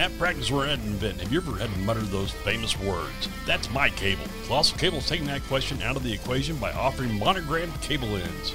At Practice Where Ed Invent, have you ever had to mutter those famous words? That's my cable. Colossal Cable is taking that question out of the equation by offering monogrammed cable ends.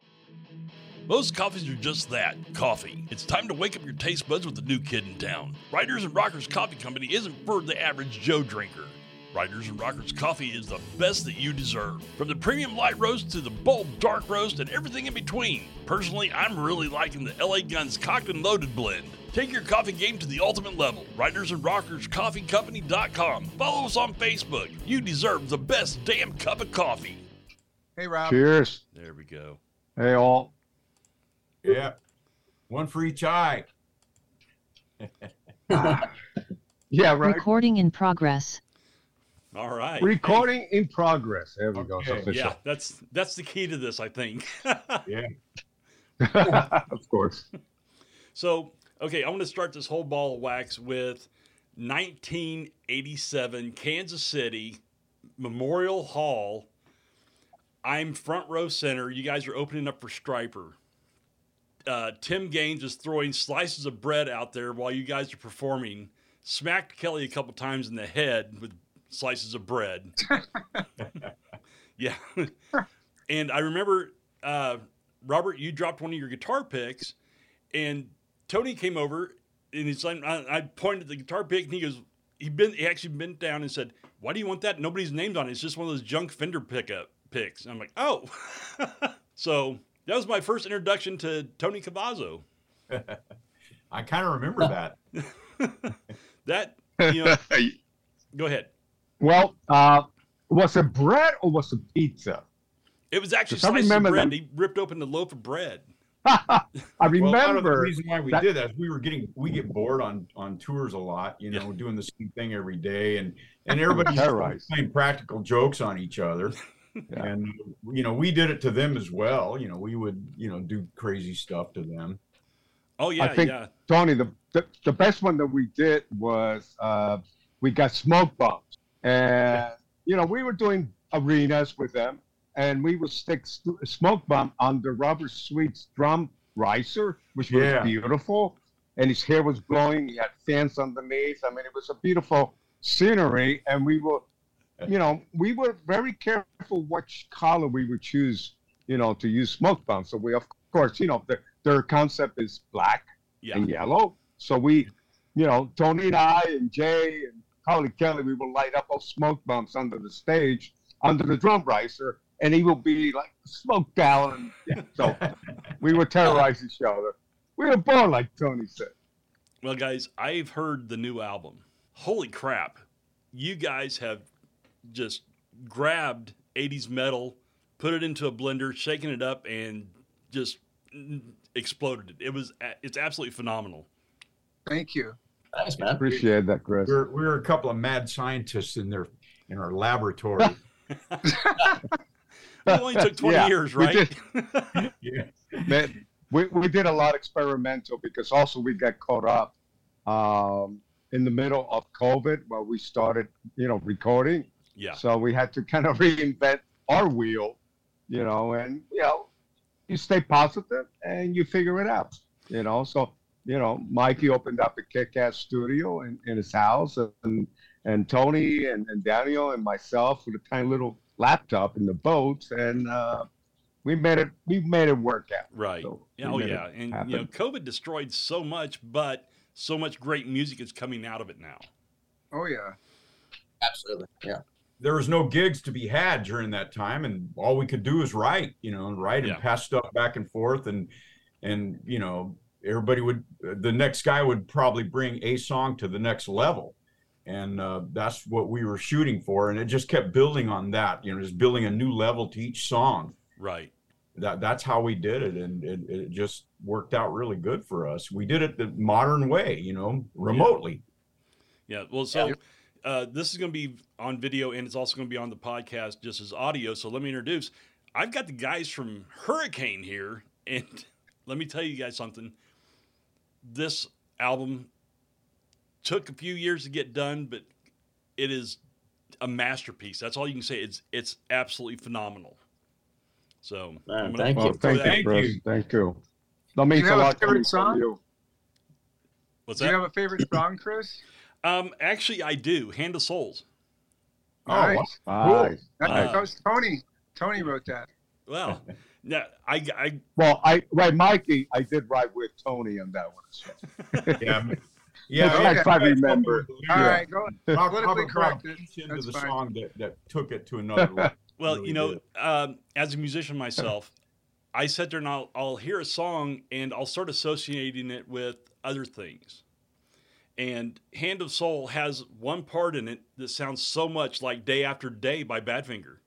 Most coffees are just that coffee. It's time to wake up your taste buds with the new kid in town. Riders and Rockers Coffee Company isn't for the average Joe drinker. Riders and Rockers coffee is the best that you deserve. From the premium light roast to the bold dark roast and everything in between. Personally, I'm really liking the LA Guns cocked and loaded blend. Take your coffee game to the ultimate level. Riders and Rockers Coffee Company.com. Follow us on Facebook. You deserve the best damn cup of coffee. Hey, Rob. Cheers. There we go. Hey, all. Yeah. One for each eye. Yeah, right. Recording in progress. All right. Recording in progress. There we go. It's Okay, official. Yeah, that's that's the key to this, I think. Yeah. of course. So, okay, I want to start this whole ball of wax with 1987 Kansas City Memorial Hall. I'm front row center. You guys are opening up for Stryper. Uh, Tim Gaines is throwing slices of bread out there while you guys are performing. Smacked Kelly a couple times in the head with slices of bread. yeah. and I remember, uh, Robert, you dropped one of your guitar picks, and Tony came over and he's like, I, I pointed at the guitar pick, and he goes, he bent, he actually bent down and said, "Why do you want that? Nobody's named on it. It's just one of those junk Fender pickup picks." And I'm like, "Oh." so that was my first introduction to Tony Cavazo. I kind of remember that. That you know, go ahead. well, uh, was it bread or was it pizza? It was actually Because I remember bread. them. He ripped open the loaf of bread. I remember. Well, part of the reason why we that- did that is we were getting we get bored on on tours a lot, you know, Yeah. doing the same thing every day, and and everybody's Terrorized. playing practical jokes on each other, Yeah. and you know we did it to them as well. You know, we would you know do crazy stuff to them. Oh yeah, i think- yeah. Tony, the, the the best one that we did was uh, we got smoke bombs, and you know we were doing arenas with them, and we would stick s- smoke bomb on the Robert Sweet's drum riser, which was Yeah. beautiful, and his hair was blowing. He had fans underneath. I mean, it was a beautiful scenery, and we were, you know, we were very careful which color we would choose, you know, to use smoke bombs. So we, of course, you know, the, their concept is black Yeah. and yellow. So we, you know, Tony and I and Jay and Holly Kelly, we will light up those smoke bombs under the stage, under the drum riser, and he will be like smoked out. Yeah, so we would terrorize each other. We were born like Tony said. Well, guys, I've heard the new album. Holy crap. You guys have just grabbed 80s metal, put it into a blender, shaken it up, and just exploded it. It was, it's absolutely phenomenal. Thank you. Nice, man. Appreciate that, Chris. We're we're a couple of mad scientists in their in our laboratory. It only took 20 Yeah, years, we right? yeah. Man, we, we did a lot experimental because also we got caught up um, in the middle of COVID while we started, you know, recording. Yeah. So we had to kind of reinvent our wheel, you know, and you know, you stay positive and you figure it out, you know. So you know, Mikey opened up a kick-ass studio in, in his house, and and Tony and, and Daniel and myself with a tiny little laptop in the boat, and uh, we made it. We made it work out. Right. So oh, yeah. And, you know. COVID destroyed so much, but so much great music is coming out of it now. Oh yeah. Absolutely. Yeah. There was no gigs to be had during that time and all we could do was write you know and write Yeah. and pass stuff back and forth and and you know everybody would the next guy would probably bring a song to the next level and uh, that's what we were shooting for and it just kept building on that you know just building a new level to each song Right. that that's how we did it and it, it just worked out really good for us we did it the modern way you know remotely Yeah. Well, so uh, this is going to be on video and it's also going to be on the podcast just as audio. So let me introduce. I've got the guys from Hurricane here, and let me tell you guys something. This album took a few years to get done, but it is a masterpiece. That's all you can say. It's it's absolutely phenomenal. So Man, thank you. thank, Thank you, Chris. you. Thank you. That means you a have a lot favorite song? you. What's that? Do you have a favorite song, Chris? Um, actually, I do. Hand of Souls. Oh, nice. Nice. That, Uh, that was Tony. Tony wrote that. Well, yeah, I, I Well, I right, Mikey. I did ride with Tony on that one. So. yeah, yeah. Okay. if I remember. All Yeah. right, go. How, Politically how correct. about into the fine. song that, that took it to another level? Well, really you know, um, as a musician myself, I sit there and I'll, I'll hear a song and I'll start associating it with other things. And Hand of Soul has one part in it that sounds so much like Day After Day by Badfinger.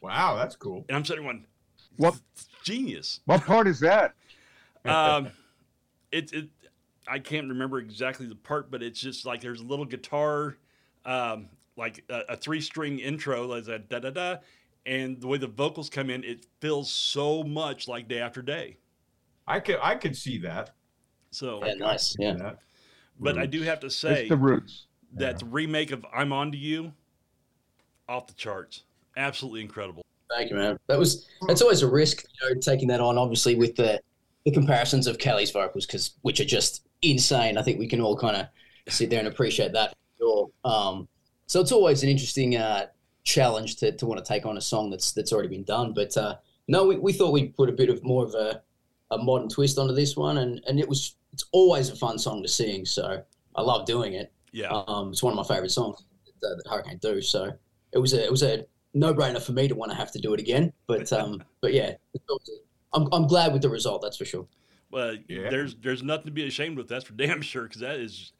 Wow, that's cool. And I'm sitting there going, What genius. what part is that? Um, it, it, I can't remember exactly the part, but it's just like there's a little guitar, um, like a, a three string intro, like that da da da. And the way the vocals come in, it feels so much like Day After Day. I could I could see that. So, Yeah, nice. Yeah. That. But I do have to say it's the roots. that the remake of I'm On to You, off the charts. Absolutely incredible. Thank you, man. That was that's always a risk, you know, taking that on. Obviously, with the the comparisons of Kelly's vocals, because which are just insane. I think we can all kind of sit there and appreciate that. Sure. Um, so it's always an interesting uh, challenge to, to want to take on a song that's that's already been done. But uh, no, we, we thought we'd put a bit of more of a, a modern twist onto this one, and and it was it's always a fun song to sing. So I love doing it. Yeah. Um, it's one of my favorite songs that, that Hurricane do. So it was a it was a no brainer for me to want to have to do it again. But um, but yeah, I'm I'm glad with the result. That's for sure. Well, Yeah. there's there's nothing to be ashamed with. That's for damn sure. Because that is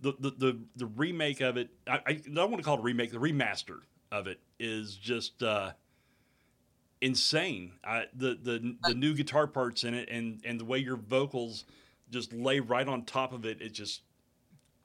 the, the the the remake of it. I, I don't want to call it a remake. The remaster of it is just uh, insane. I, the the the new guitar parts in it, and and the way your vocals just lay right on top of it. It just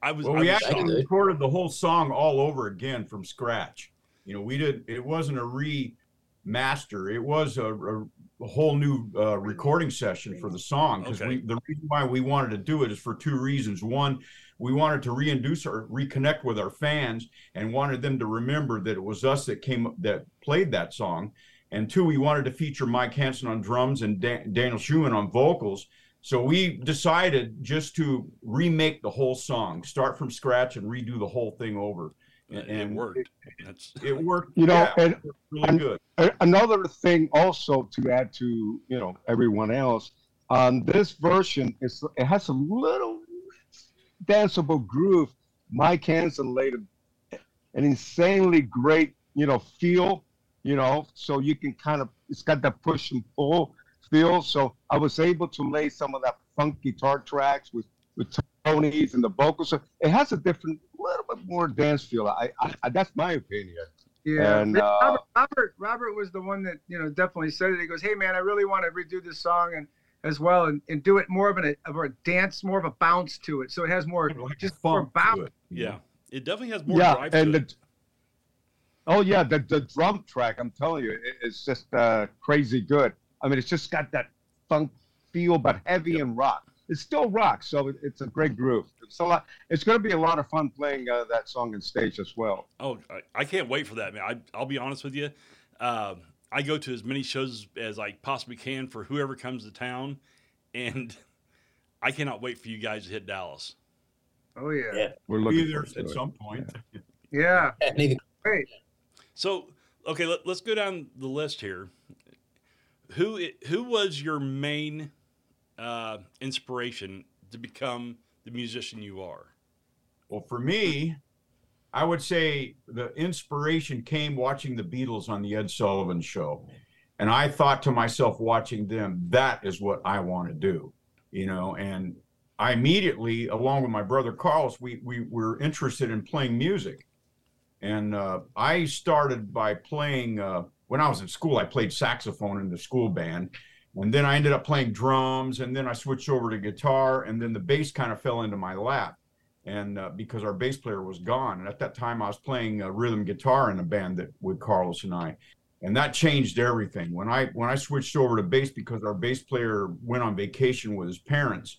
I was. Well, I we was actually shocked. recorded the whole song all over again from scratch. You know, we did. It wasn't a remaster. It was a, a, a whole new uh, recording session for the song. Because Okay. the reason why we wanted to do it is for two reasons. One, we wanted to reinduce or reconnect with our fans, and wanted them to remember that it was us that came that played that song. And two, we wanted to feature Mike Hansen on drums and Dan, Daniel Schumann on vocals. So we decided just to remake the whole song, start from scratch, and redo the whole thing over. It, and it worked. That's It worked. You know, yeah, and worked really and- good. Another thing also to add to you know everyone else on this version is it has a little danceable groove. Mike Hansen laid a, an insanely great you know feel, you know, so you can kind of it's got that push and pull feel. So I was able to lay some of that funk guitar tracks with with Tony's and the vocals. So it has a different, little bit more dance feel. I, I, I that's my opinion. Yeah, And, uh, Robert, Robert Robert was the one that you know definitely said it. He goes, "Hey man, I really want to redo this song and as well and, and do it more of an of a dance, more of a bounce to it, so it has more Like just more bounce." it. yeah. It definitely has more yeah, drive and to the, it. oh yeah, the the drum track. I'm telling you, it, it's just uh, crazy good. I mean, it's just got that funk feel, but heavy and rock. It's still rock, so it's a great groove. It's a lot. It's going to be a lot of fun playing uh, that song in stage as well. Oh, I, I can't wait for that, man. I, I'll be honest with you. Um, I go to as many shows as I possibly can for whoever comes to town, and I cannot wait for you guys to hit Dallas. Oh yeah, Yeah. We're looking there forward to at some point. yeah. Yeah, neither Great. So, okay, let, let's go down the list here. Who who was your main uh, inspiration to become the musician you are? Well, for me, I would say the inspiration came watching the Beatles on the Ed Sullivan Show, and I thought to myself, watching them, that is what I want to do, you know. And I immediately, along with my brother Carlos, we we were interested in playing music, and uh, I started by playing. Uh, when I was in school, I played saxophone in the school band, and then I ended up playing drums, and then I switched over to guitar, and then the bass kind of fell into my lap and uh, because our bass player was gone, and at that time I was playing uh, rhythm guitar in a band that with Carlos and I, and that changed everything. When I when I switched over to bass because our bass player went on vacation with his parents,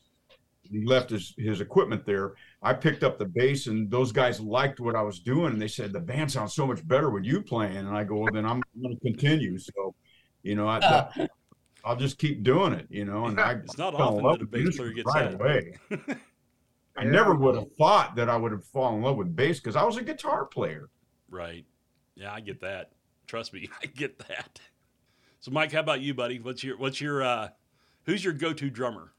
he left his his equipment there. I picked up the bass, and those guys liked what I was doing, and they said the band sounds so much better with you playing. And I go, well, then I'm going to continue. So, you know, I, that, I'll just keep doing it. You know, and I It's not fell often in love that a bass player gets right that. away. I Yeah. never would have thought that I would have fallen in love with bass because I was a guitar player. Right. Yeah, I get that. Trust me, I get that. So, Mike, how about you, buddy? What's your what's your uh, who's your go-to drummer?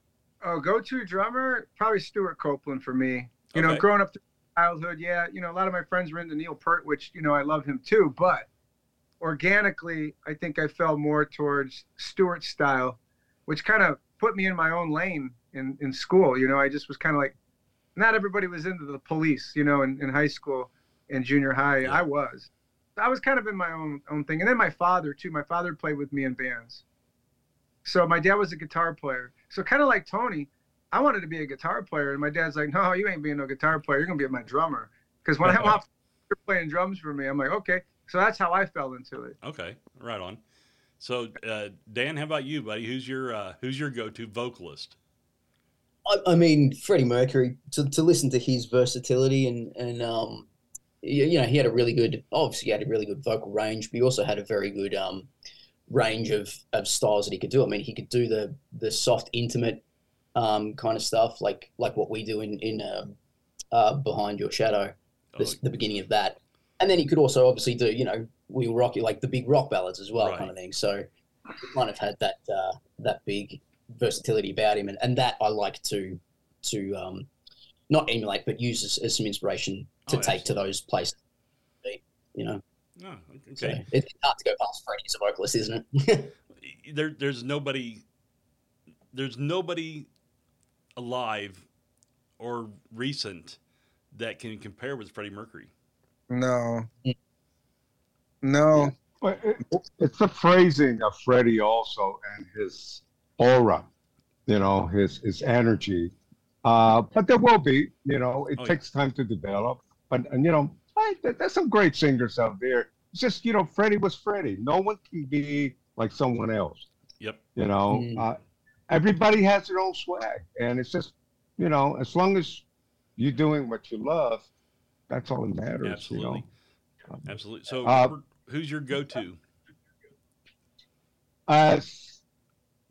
Oh, go-to drummer, probably Stewart Copeland for me. You know, growing up through childhood, yeah, you know, a lot of my friends were into Neil Peart, which you know I love him too. But organically, I think I fell more towards Stewart's style, which kind of put me in my own lane in in school. You know, I just was kind of like, not everybody was into the police. You know, in, in high school and junior high, Yeah. I was. I was kind of in my own own thing, and then my father too. My father played with me in bands. So my dad was a guitar player. So kind of like Tony, I wanted to be a guitar player, and my dad's like, "No, you ain't being no guitar player. You're gonna be my drummer." Because when I'm off, you're playing drums for me. I'm like, okay. So that's how I fell into it. Okay, right on. So, uh, Dan, how about you, buddy? Who's your uh, who's your go-to vocalist? I, I mean, Freddie Mercury. To, to listen to his versatility and and um, you, you know, he had a really good. Obviously, he had a really good vocal range, but he also had a very good um range of of styles that he could do. I mean, he could do the the soft, intimate um kind of stuff, like like what we do in in um, uh, behind your shadow, the, Oh, the beginning of that, and then he could also obviously do you know we rock you like the big rock ballads as well, Right. kind of thing. So he kind of had that uh, that big versatility about him, and, and that I like to to um, not emulate, but use as, as some inspiration to Oh, take to those places. You know, oh, so okay. it's hard to go past Freddie as a vocalist, isn't it? There, there's nobody, there's nobody alive or recent that can compare with Freddie Mercury. No. Mm. No. But it, it's the phrasing of Freddie also and his aura, you know, his his energy. Uh, but there will be, you know, it Oh, yeah. takes time to develop. But and you know, I, there- there's some great singers out there. It's just you know, Freddie was Freddie. No one can be like someone else. Yep. You know, Mm. uh, everybody has their own swag, and it's just you know, as long as you're doing what you love, that's all that matters. Absolutely. You know, Absolutely. So, Uh, Robert, who's your go-to? as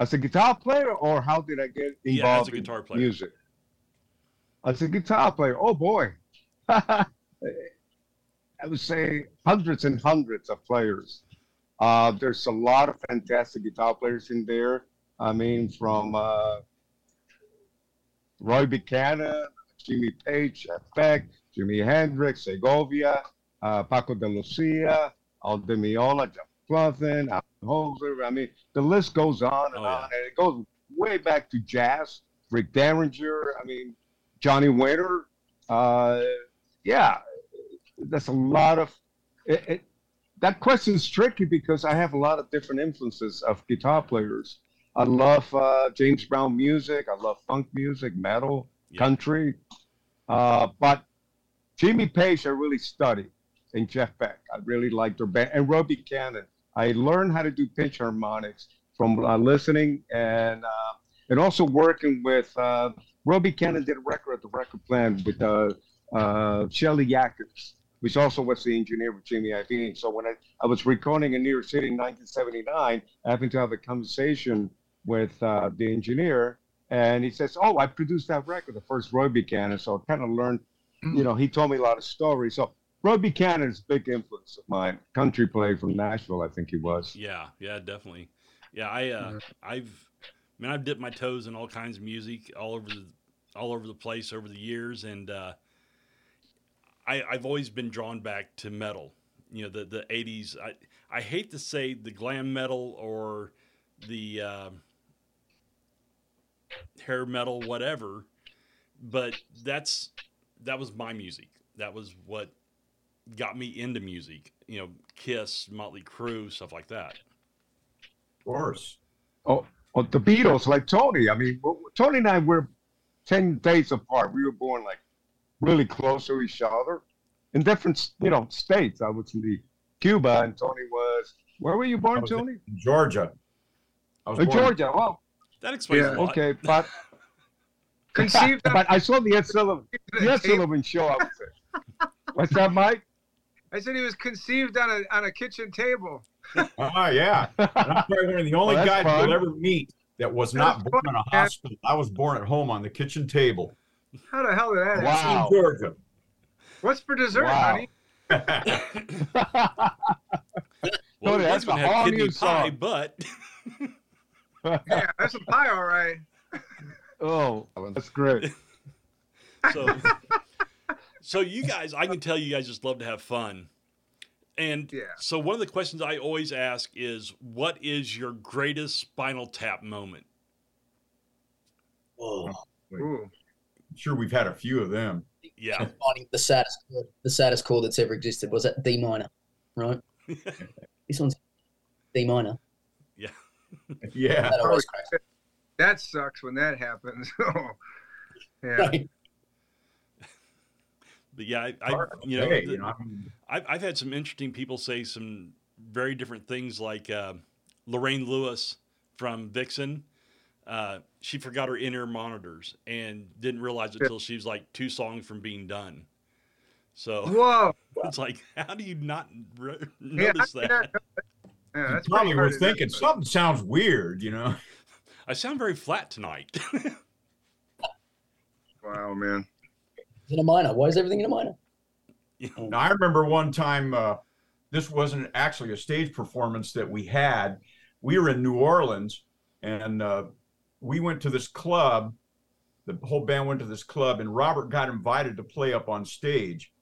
as a guitar player, or how did I get involved Yeah, as a in guitar player. music? As a guitar player, oh boy, I would say hundreds and hundreds of players. Uh, there's a lot of fantastic guitar players in there. I mean, from uh, Roy Buchanan, Jimmy Page, Jeff Beck, Jimi Hendrix, Segovia, uh, Paco de Lucia, Al Di Meola, Jeff Clouthen, Al Holzer. I mean, the list goes on and Oh, yeah. on, and it goes way back to jazz. Rick Derringer. I mean, Johnny Winter. Uh, yeah, that's a lot of. It, it, that question is tricky because I have a lot of different influences of guitar players. I love uh, James Brown music. I love funk music, metal, Yeah. country. Uh, but Jimmy Page, I really studied, and Jeff Beck. I really liked their band, and Roy Buchanan. I learned how to do pitch harmonics from uh, listening and uh, and also working with uh, Roy Buchanan did a record at the record plant with uh, uh, Shelly Yakus, which also was the engineer with Jimmy Iovine. So when I, I was recording in New York City in 1979, I happened to have a conversation with uh, the engineer, and he says, "Oh, I produced that record, the first Roy Buchanan." So I kind of learned, you know, he told me a lot of stories. So Roy Buchanan is a big influence of mine. Country player from Nashville, I think he was. Yeah, yeah, definitely. Yeah, I, uh, I've, I mean, I've dipped my toes in all kinds of music all over the, all over the place over the years, and uh, I, I've always been drawn back to metal. You know, the the '80s. I, I hate to say the glam metal or the uh, hair metal, whatever, but that's that was my music. That was what got me into music. You know, Kiss, Motley Crue, stuff like that. Of course. Oh, oh, the Beatles, like Tony. I mean, Tony and I were 10 days apart. We were born like really close to each other in different, you know, states. I was in the Cuba, and Tony was. Where were you I born, was Tony? in Georgia. I was Uh, born in- Georgia. Well, That explains Yeah, a lot. okay, but Conceived but I saw the Ed Sullivan, the Ed. Sullivan show. I would say. What's that, Mike? I said he was conceived on a on a kitchen table. Ah, yeah. And I'm probably one of the only Well, that's guys fun. you'll ever meet that was That's not born in a fun, man. hospital. I was born at home on the kitchen table How the hell did that? happen? Wow. in Georgia. What's for dessert, Wow. honey? Well, Tony, it that's was going a to whole new pie, song. but Yeah, that's a pie, all right. oh, that's great. so so you guys, I can tell you guys just love to have fun. And Yeah. so one of the questions I always ask is, what is your greatest Spinal Tap moment? Oh, Ooh. Sure, we've had a few of them. Yeah, finding the saddest, chord- the saddest chord that's ever existed was that D minor, right? this one's D minor. Yeah. yeah. That always cracks. That sucks when that happens. yeah. Right. but yeah, I, I Hard to you know, say, the- you know, I mean, I've, I've had some interesting people say some very different things, like uh, Lorraine Lewis from Vixen. Uh, she forgot her in-ear monitors and didn't realize it Yeah. until she was like two songs from being done. So Whoa. it's like, how do you not re- notice I- that? Yeah, you that's probably pretty were hard to thinking something sounds weird, you know. I sound very flat tonight. Wow, man. It's in a minor. Why is everything in a minor? Now, I remember one time, uh, this wasn't actually a stage performance that we had. We were in New Orleans and uh, we went to this club. The whole band went to this club, and Robert got invited to play up on stage.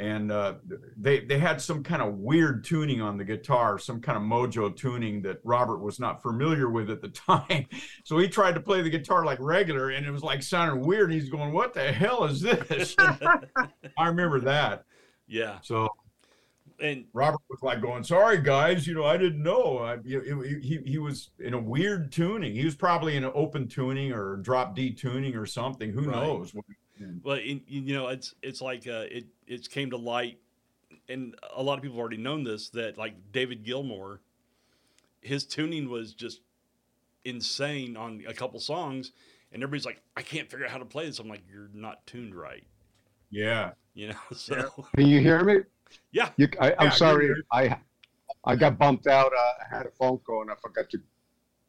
And uh, they they had some kind of weird tuning on the guitar, some kind of mojo tuning that Robert was not familiar with at the time. So he tried to play the guitar like regular, and it was like sounding weird. He's going, "What the hell is this?" I remember that. yeah, So and Robert was like going, "Sorry guys, you know I didn't know." I, you he, he he was in a weird tuning. He was probably in an open tuning or drop D tuning or something. Who Right. knows? But in, you know, it's it's like uh, it it's came to light, and a lot of people have already known this that like David Gilmour, his tuning was just insane on a couple songs, and everybody's like, I can't figure out how to play this. I'm like, you're not tuned right, Yeah, you know. So Can you hear me? Yeah, You, I, I'm Yeah, sorry. I I got bumped out. Uh, I had a phone call and I forgot to,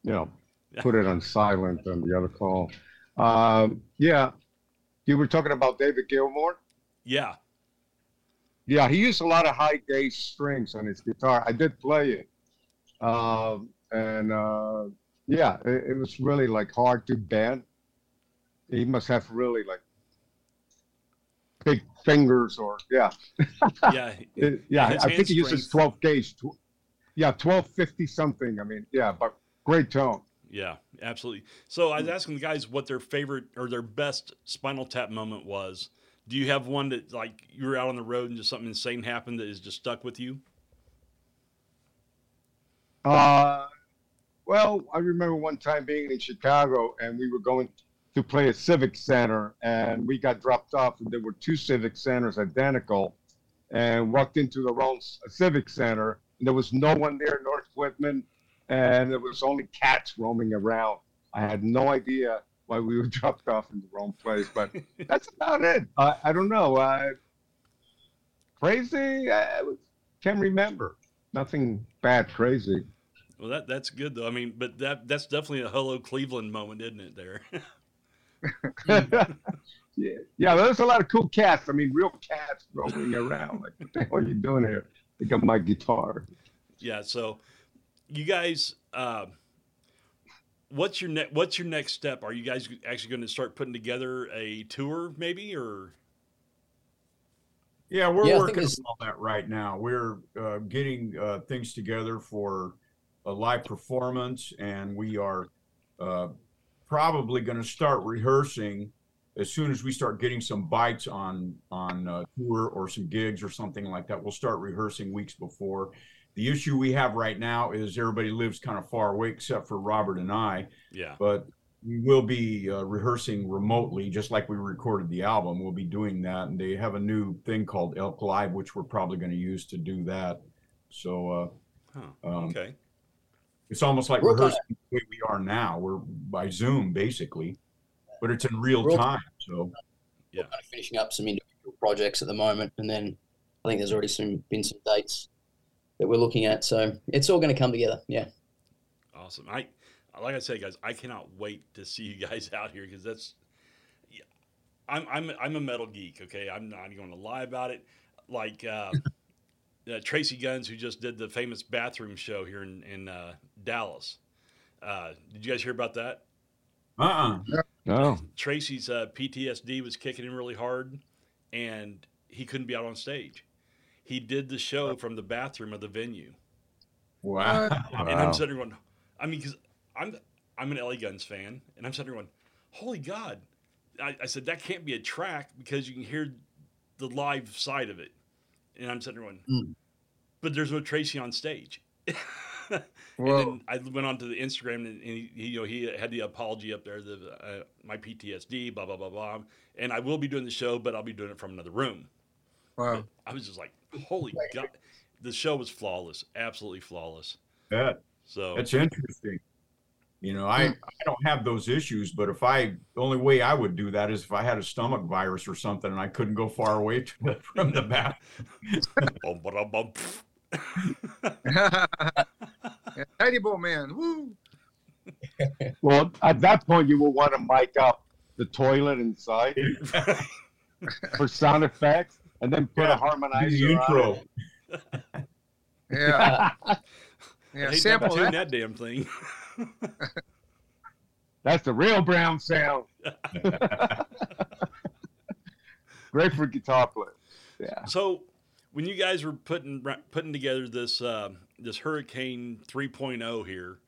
you know, Yeah. put it on silent on the other call. Um, yeah, you were talking about David Gilmour. yeah, Yeah, he used a lot of high gauge strings on his guitar. I did play it, um, and uh, yeah, it, it was really like hard to bend. He must have really like big fingers, or yeah, yeah, yeah. I think he uses strength- 12 gauge. Tw- yeah, 1250 something. I mean, yeah, but great tone. yeah, absolutely. So I was asking the guys what their favorite or their best Spinal Tap moment was. Do you have one that like you were out on the road and just something insane happened that is just stuck with you? Uh, well, I remember one time being in Chicago and we were going to play a civic center and we got dropped off and there were two civic centers identical and walked into the wrong civic center and there was no one there, North Whitman, and there was only cats roaming around. I had no idea why we were dropped off in the wrong place, but that's about it. I, I don't know. Uh, crazy? I can't remember. Nothing bad, crazy. Well, that that's good though. I mean, but that that's definitely a hello Cleveland moment, isn't it? There. yeah, yeah, there's a lot of cool cats. I mean, real cats roaming around. Like, what the hell are you doing here? I got my guitar. yeah. So, you guys, uh, what's your next? What's your next step? Are you guys actually going to start putting together a tour, maybe, or yeah, we're Yeah, working on all that right now. We're uh, getting uh, things together for a live performance, and we are uh, probably going to start rehearsing as soon as we start getting some bites on on uh, tour or some gigs or something like that. We'll start rehearsing weeks before. The issue we have right now is everybody lives kind of far away, except for Robert and I. yeah, But we will be uh, rehearsing remotely, just like we recorded the album. We'll be doing that, and they have a new thing called Elk Live, which we're probably going to use to do that. So uh, Huh. um, Okay. It's almost like We're kinda- the way we are now. We're by Zoom basically, but it's in real We're- time. So We're kind of finishing up some individual projects at the moment, and then I think there's already some been some dates that we're looking at. So it's all going to come together. Yeah. Awesome. I like I said, guys, I cannot wait to see you guys out here because that's. Yeah, I'm I'm I'm a metal geek. Okay, I'm not going to lie about it. Like uh, uh, Tracii Guns, who just did the famous bathroom show here in in uh, Dallas. Uh, did you guys hear about that? uh-uh. No. Tracii's uh, PTSD was kicking him really hard, and he couldn't be out on stage. He did the show from the bathroom of the venue. Wow. And Wow. I'm sitting there going, I mean, because I'm I'm an LA Guns fan, and I'm sitting there going, holy God! I, I said that can't be a track because you can hear the live side of it, and I'm sitting there going, Mm. but there's no Tracii on stage. Whoa. And then I went on to the Instagram, and, and he, he, you know, he had the apology up there, the uh, my PTSD, blah blah blah blah, and I will be doing the show, but I'll be doing it from another room. Wow. I was just like, holy God! The show was flawless, absolutely flawless. That, So that's interesting. You know, I, I don't have those issues, but if I the only way I would do that is if I had a stomach virus or something and I couldn't go far away to from the bath. Bum, ba-dum, bum. yeah, Tiny Bowl Man. Woo. Well, at that point, you will want to mic up the toilet inside for sound effects, and then put Yeah, a harmonizer. the on intro. it. Yeah. I Yeah. hate Sample to tune that. that damn thing. That's the real brown sound. Great for guitar players. Yeah. So, when you guys were putting putting together this uh, this Hurricane 3.0 here,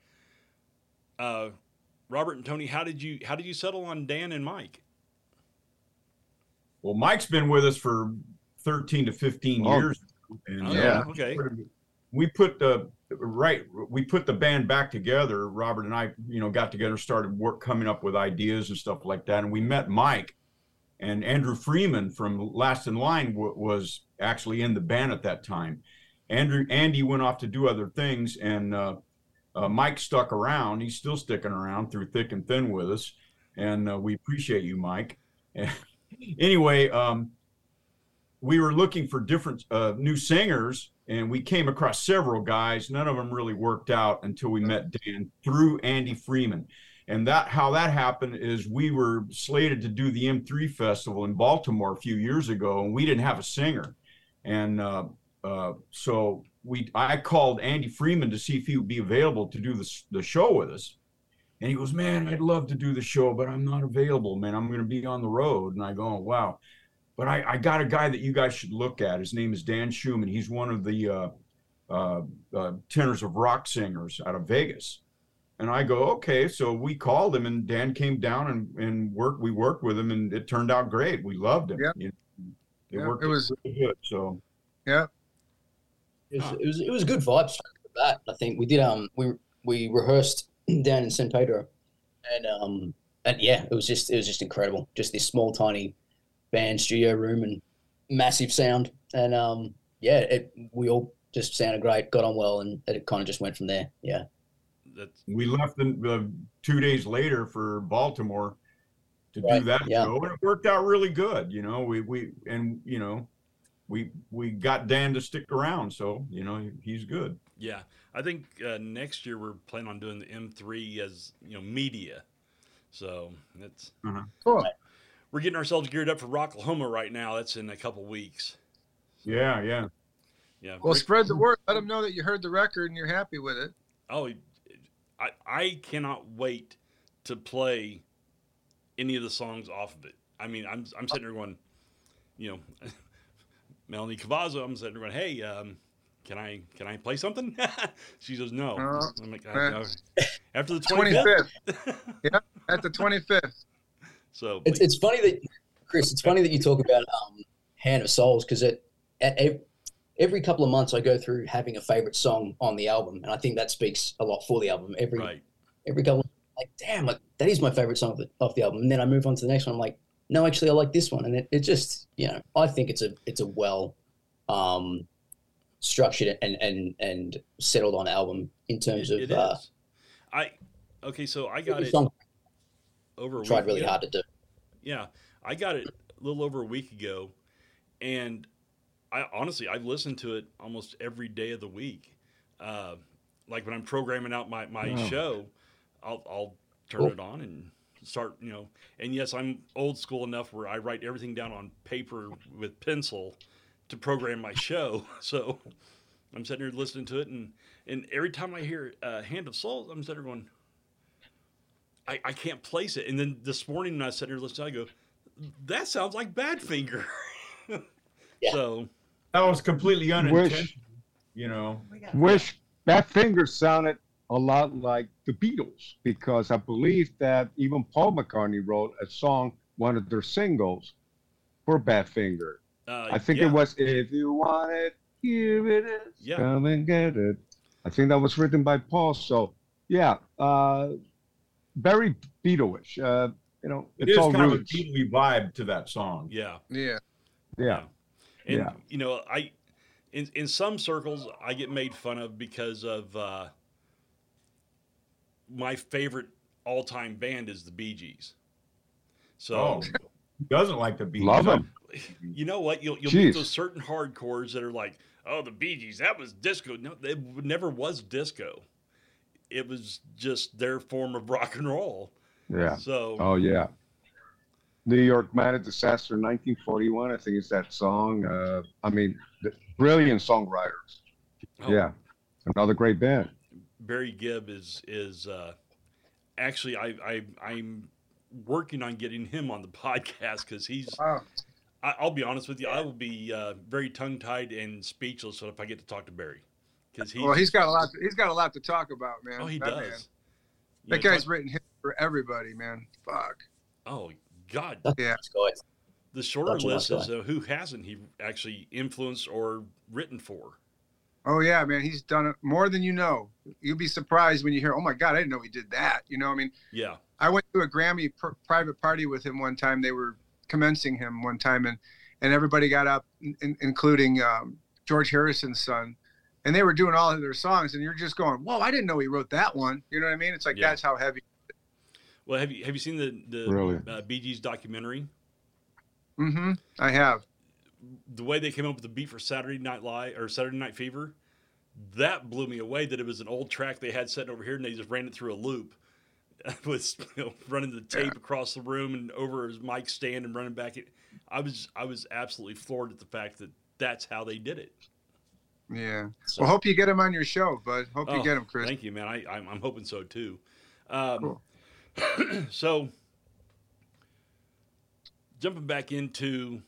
uh, Robert and Tony, how did you how did you settle on Dan and Mike? Well, Mike's been with us for 13 to 15 Oh. years. And, Oh, Yeah. Okay. we put the right we put the band back together robert and i you know got together started work coming up with ideas and stuff like that and we met mike and andrew freeman from last in line w- was actually in the band at that time andrew andy went off to do other things and uh, uh, mike stuck around. He's still sticking around through thick and thin with us. And uh, we appreciate you mike. Anyway um, we were looking for different uh, new singers and we came across several guys. None of them really worked out until we met dan through andy freeman. And that how that happened is we were slated to do the m3 festival in baltimore a few years ago and we didn't have a singer. And uh, so we i called andy freeman to see if he would be available to do the, the show with us and he goes man i'd love to do the show but i'm not available man i'm going to be on the road and i go oh, wow but I, I got a guy that you guys should look at. His name is Dan Schumann. He's one of the uh, uh, uh, tenors of rock singers out of Vegas. And I go, okay. So we called him, and Dan came down and, and worked. We worked with him, and it turned out great. We loved him. Yeah. You know, it Yeah, worked it was- really good. So Yeah. It was, it was it was good vibes off. I think we did um we we rehearsed down in San Pedro, and um and yeah, it was just it was just incredible. Just this small tiny band studio room and massive sound, and um yeah, it we all just sounded great, got on well, and it kind of just went from there. Yeah, That's we left uh, two days later for Baltimore to Right, do that yeah. show, and it worked out really good. You know, we we and you know, we we got Dan to stick around, so you know he's good. yeah. I think uh, next year we're planning on doing the M3 as you know media. So it's Cool. we're getting ourselves geared up for Rocklahoma right now. That's in a couple weeks. Yeah, yeah. Yeah. Well, spread the word. Let them know that you heard the record and you're happy with it. Oh, I I cannot wait to play any of the songs off of it. I mean, I'm I'm sitting there going, you know, Melanie Cavazzo. I'm sitting there going, hey, um, can I can I play something? she says no. Uh, I'm like, uh, "Uh, after the 25th. 25th. yeah, at the 25th. so it's it's funny that Chris, it's funny that you talk about um Hand of Souls because it at ev- every couple of months I go through having a favorite song on the album, and I think that speaks a lot for the album. Every right. every couple like, damn, like that is my favorite song of the, off the album. And then I move on to the next one. I'm like, no, actually, I like this one, and it, it just, you know, I think it's a it's a well um, structured and and and settled on album in terms of uh. I okay, so I got it over a tried week really ago. hard to do. Yeah, I got it a little over a week ago, and I honestly I've listened to it almost every day of the week. Uh, like when I'm programming out my my Wow. show, I'll I'll turn Cool. it on and start you know. And yes, I'm old school enough where I write everything down on paper with pencil to program my show. So I'm sitting here listening to it, and and every time I hear uh, "Hand of Soul," I'm sitting there going. I, I can't place it. And then this morning when I sat here listening, I go, that sounds like Badfinger. Yeah. So That was completely Wish, unintentional. You know, wish Badfinger sounded a lot like the Beatles because I believe that even Paul McCartney wrote a song, one of their singles, for Badfinger. uh, I think yeah, it was "If You Want It, Here It Is, Yeah. Come and Get It." I think that was written by Paul. So, yeah, uh, very Beatleish. Uh, you know, it it's is all kind roots. of a Beatley vibe to that song. Yeah. Yeah. yeah, And Yeah. you know, I in in some circles I get made fun of because of uh, my favorite all time band is the Bee Gees. So Oh, doesn't like the Beatles? love them. you know what? You'll you'll meet those certain hardcores that are like, oh, the Bee Gees, that was disco. No, it never was disco. It was just their form of rock and roll. Yeah. So Oh yeah. New York Mining Disaster, 1941. I think it's that song. Uh, I mean, the brilliant songwriters. oh, Yeah, another great band. Barry Gibb is is uh, actually I, I I'm working on getting him on the podcast because he's Wow. I, I'll be honest with you I will be uh, very tongue tied and speechless if I get to talk to Barry because he's Well, he's got a lot. To, he's got a lot to talk about, man. oh he that does man. That know, guy's talk- written hits for everybody, man. Fuck. oh God Yeah. the shorter Such list is uh, who hasn't he actually influenced or written for Oh yeah, man. He's done it more than you know. You'll be surprised when you hear, "Oh my God, I didn't know he did that." You know, I mean, yeah I went to a Grammy pr- private party with him one time. They were commencing him one time, and and everybody got up, in, including um, George Harrison's son, and they were doing all of their songs, and you're just going, "Whoa, I didn't know he wrote that one." You know what I mean? It's like Yeah. that's how heavy. well have you have you seen the the Really? uh, Bee Gees documentary Mm-hmm. I have. The way they came up with the beat for Saturday Night Live or Saturday Night Fever, that blew me away. That it was an old track they had sitting over here, and they just ran it through a loop, with you know, running the tape across the room and over his mic stand and running back. It, I was I was absolutely floored at the fact that that's how they did it. Yeah. So, Well, hope you get him on your show, bud. Hope you Oh, get him, Chris. Thank you, man. I I'm, I'm hoping so too. Um, Cool. so jumping back into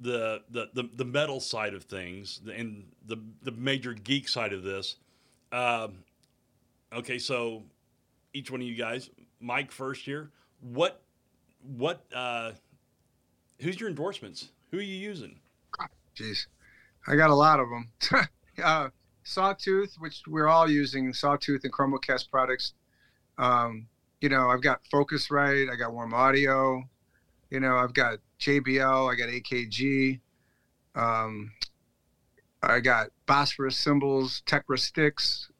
the, the the the metal side of things and the the major geek side of this. Um, okay, so each one of you guys, Mike first here. What what uh, who's your endorsements? Who are you using? Jeez, I got a lot of them. uh, Sawtooth, which we're all using, Sawtooth and ChromaCast products. Um, you know, I've got Focusrite, I got Warm Audio. You know, I've got JBL, I got AKG. Um, I got Bosphorus cymbals, Techra sticks.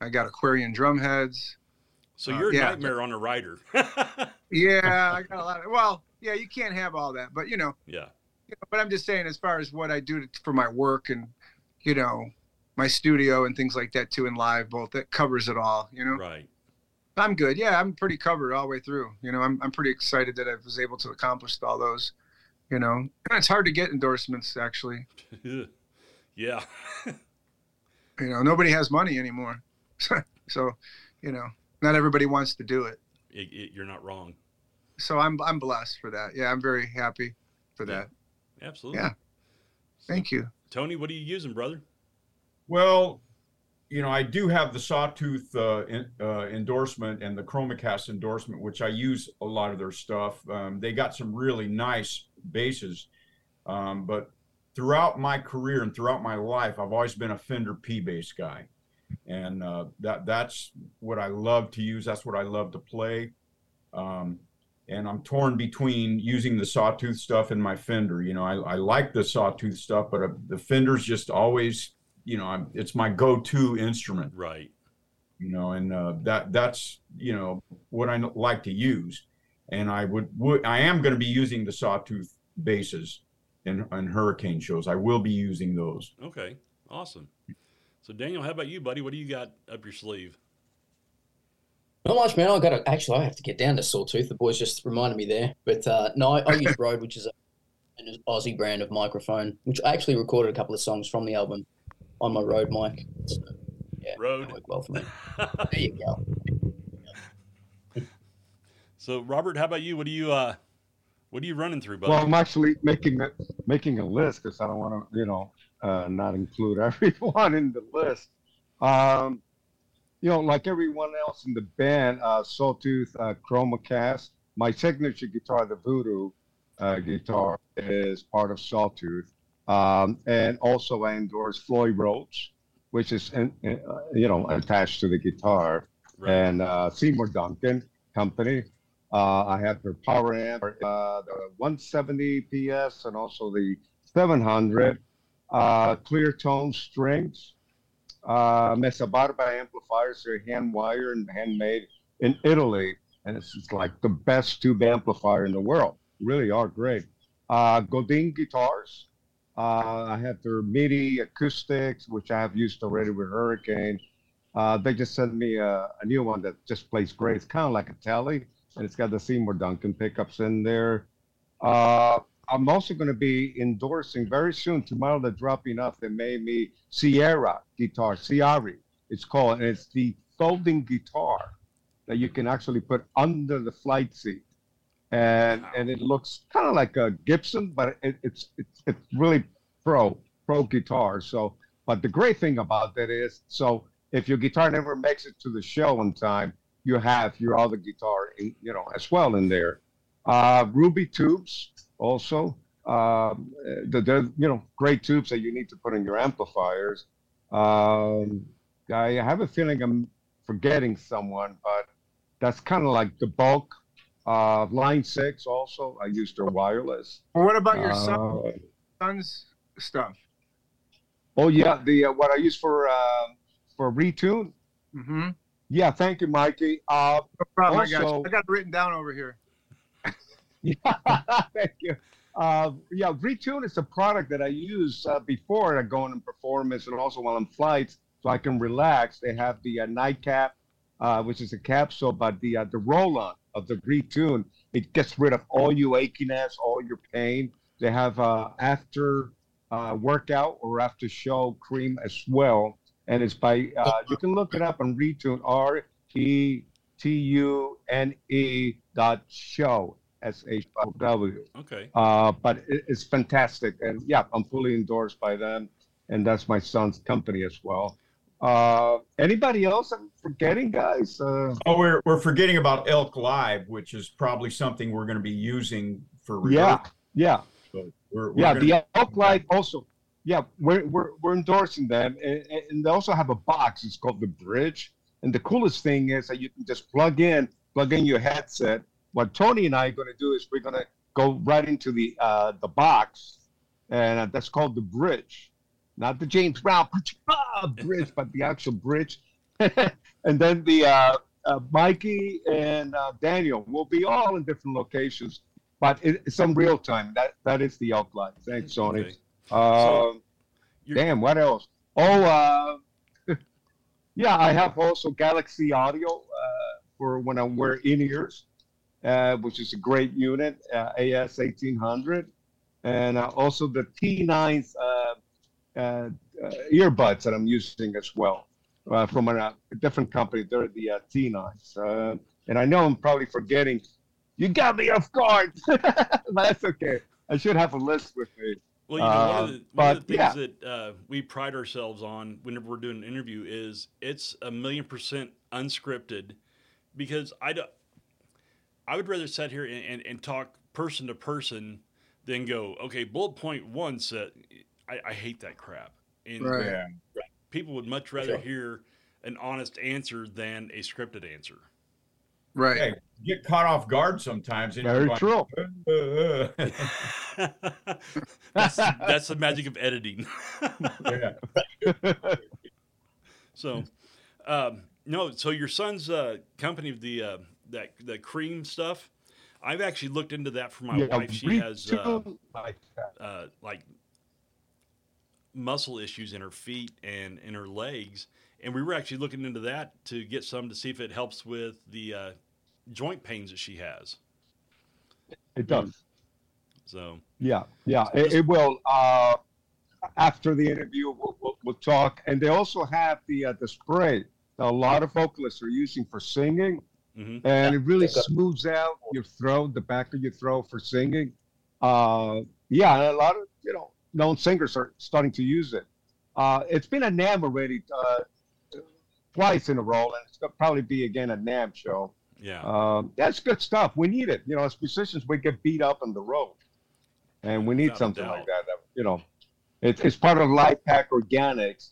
I got Aquarian drum heads. So Uh, you're a yeah. nightmare on a rider. Yeah, I got a lot of. Well, yeah, you can't have all that, but you know, yeah. you know, but I'm just saying, as far as what I do to, for my work and, you know, my studio and things like that too, and live both, that covers it all. You know, Right. I'm good. Yeah, I'm pretty covered all the way through. You know, I'm I'm pretty excited that I was able to accomplish all those. You know, it's hard to get endorsements actually. yeah. You know, nobody has money anymore, so you know, not everybody wants to do it. It, it, you're not wrong. So I'm I'm blessed for that. Yeah, I'm very happy for Yeah. that. Absolutely. Yeah. Thank you. Tony, what are you using, brother? Well, you know, I do have the Sawtooth uh, in, uh, endorsement and the ChromaCast endorsement, which I use a lot of their stuff. Um, they got some really nice basses, um, but throughout my career and throughout my life, I've always been a Fender P bass guy. and uh, that that's what I love to use. That's what I love to play. Um, and I'm torn between using the sawtooth stuff and my Fender. You know, I, I like the sawtooth stuff, but uh, the Fender's just always, you know, I'm, it's my go-to instrument. Right. You know, and uh, that that's you know what I like to use, and I would, would I am going to be using the sawtooth basses in, in hurricane shows. I will be using those. Okay. Awesome. So Daniel, how about you, buddy? What do you got up your sleeve? Not much, man. I got to actually. I have to get down to Sawtooth. The boys just reminded me there. But uh, no, I, I use Rode, which is a, an Aussie brand of microphone, which I actually recorded a couple of songs from the album on my Rode mic. So, yeah, Rode. that worked well for me. There you go. so Robert, how about you? What do you uh what are you running through, buddy? Well, I'm actually making a, making a list because I don't want to, you know, uh, not include everyone in the list. Um, you know, like everyone else in the band, uh, Sawtooth, uh, Chromacast, my signature guitar, the Voodoo uh, guitar, is part of Sawtooth. Um, and also I endorse Floyd Rose, which is, in, uh, you know, attached to the guitar. Right. And uh, Seymour Duncan Company. Uh, I have their power amp, uh, the 170 PS, and also the 700. Uh, Cleartone strings. Uh, Mezzabarba amplifiers. They're hand wired and handmade in Italy, and it's like the best tube amplifier in the world. Really are great. Uh, Godin guitars. Uh, I have their MIDI acoustics, which I have used already with Hurricane. Uh, they just sent me a, a new one that just plays great. It's kind of like a Tele, and it's got the Seymour Duncan pickups in there. Uh, I'm also going to be endorsing very soon. Tomorrow they're dropping off. They made me Ciari guitar, Ciari, it's called, and it's the folding guitar that you can actually put under the flight seat, and and it looks kind of like a Gibson, but it, it's it's it's really pro pro guitar. So, but the great thing about that is, so if your guitar never makes it to the show on time, you have your other guitar, in, you know, as well in there. Uh, Ruby tubes also. Um, the, the you know great tubes that you need to put in your amplifiers. Um, I have a feeling I'm forgetting someone, but that's kind of like the bulk. Uh, line six also. I use their wireless. What about your son, Uh, son's stuff? oh yeah, the uh, what I use for uh, for retune. Mm-hmm. Yeah, thank you, Mikey. Uh, No problem. I got you. Also- I got it written down over here. Yeah, thank you. Uh, yeah, Retune is a product that I use uh, before I go on performance and also while on flights, so I can relax. They have the uh, nightcap, uh, which is a capsule, but the uh, the roll-on of the Retune, it gets rid of all your achiness, all your pain. They have uh, after uh, workout or after show cream as well, and it's by uh, you can look it up on Retune R E T U N E dot show S H O W. Okay. Uh, but it, it's fantastic, and yeah, I'm fully endorsed by them, and that's my son's company as well. Uh, anybody else forgetting, guys? Uh, Oh, we're we're forgetting about Elk Live, which is probably something we're going to be using for yeah, yeah, So we're, we're yeah. The Elk Live also. Yeah, we're, we're, we're endorsing them, and, and they also have a box. It's called the Bridge, and the coolest thing is that you can just plug in, plug in your headset. What Tony and I are going to do is we're going to go right into the uh, the box, and that's called the Bridge, not the James Brown bridge, but the actual bridge. and then the uh, uh, Mikey and uh, Daniel will be all in different locations, but it, it's some real time. That that is the Light. Thanks, Sony. Okay. Um, damn, what else? Oh, uh, yeah, I have also Galaxy Audio uh, for when I wear in ears, uh, which is a great unit, uh, AS 1800, and uh, also the T9s uh, uh, uh, earbuds that I'm using as well uh, from a, a different company. They're the uh, T9s, uh, and I know I'm probably forgetting. You got me off guard. but That's okay. I should have a list with me. Well, you know, one, Uh, of the, one of the but, things that uh, we pride ourselves on whenever we're doing an interview is it's a million percent unscripted because I, do, I would rather sit here and, and, and talk person to person than go, okay, bullet point one said, I, I hate that crap. And Right. Yeah. people would much rather Sure. hear an honest answer than a scripted answer. Right. Hey, get caught off guard sometimes. and Very you're true. like, "Uh, uh." that's that's the magic of editing. yeah. so, um, no. So your son's uh, company, of the uh, that the cream stuff. I've actually looked into that for my Yeah, wife. She has uh, retune like that. uh, like muscle issues in her feet and in her legs, and we were actually looking into that to get some to see if it helps with the uh, joint pains that she has. It does. So Yeah, yeah, it, it will. Uh, after the interview, we'll, we'll, we'll talk. And they also have the uh, the spray that a lot of vocalists are using for singing, mhm. and it really smooths out your throat, the back of your throat for singing. Uh, yeah, a lot of you know known singers are starting to use it. Uh, it's been a NAMM already uh, twice in a row, and it's gonna probably be again a NAMM show. yeah, Um, that's good stuff. We need it. You know, as musicians, we get beat up on the road, and we need Without something like that. that you know, it's it's part of Life Pack Organics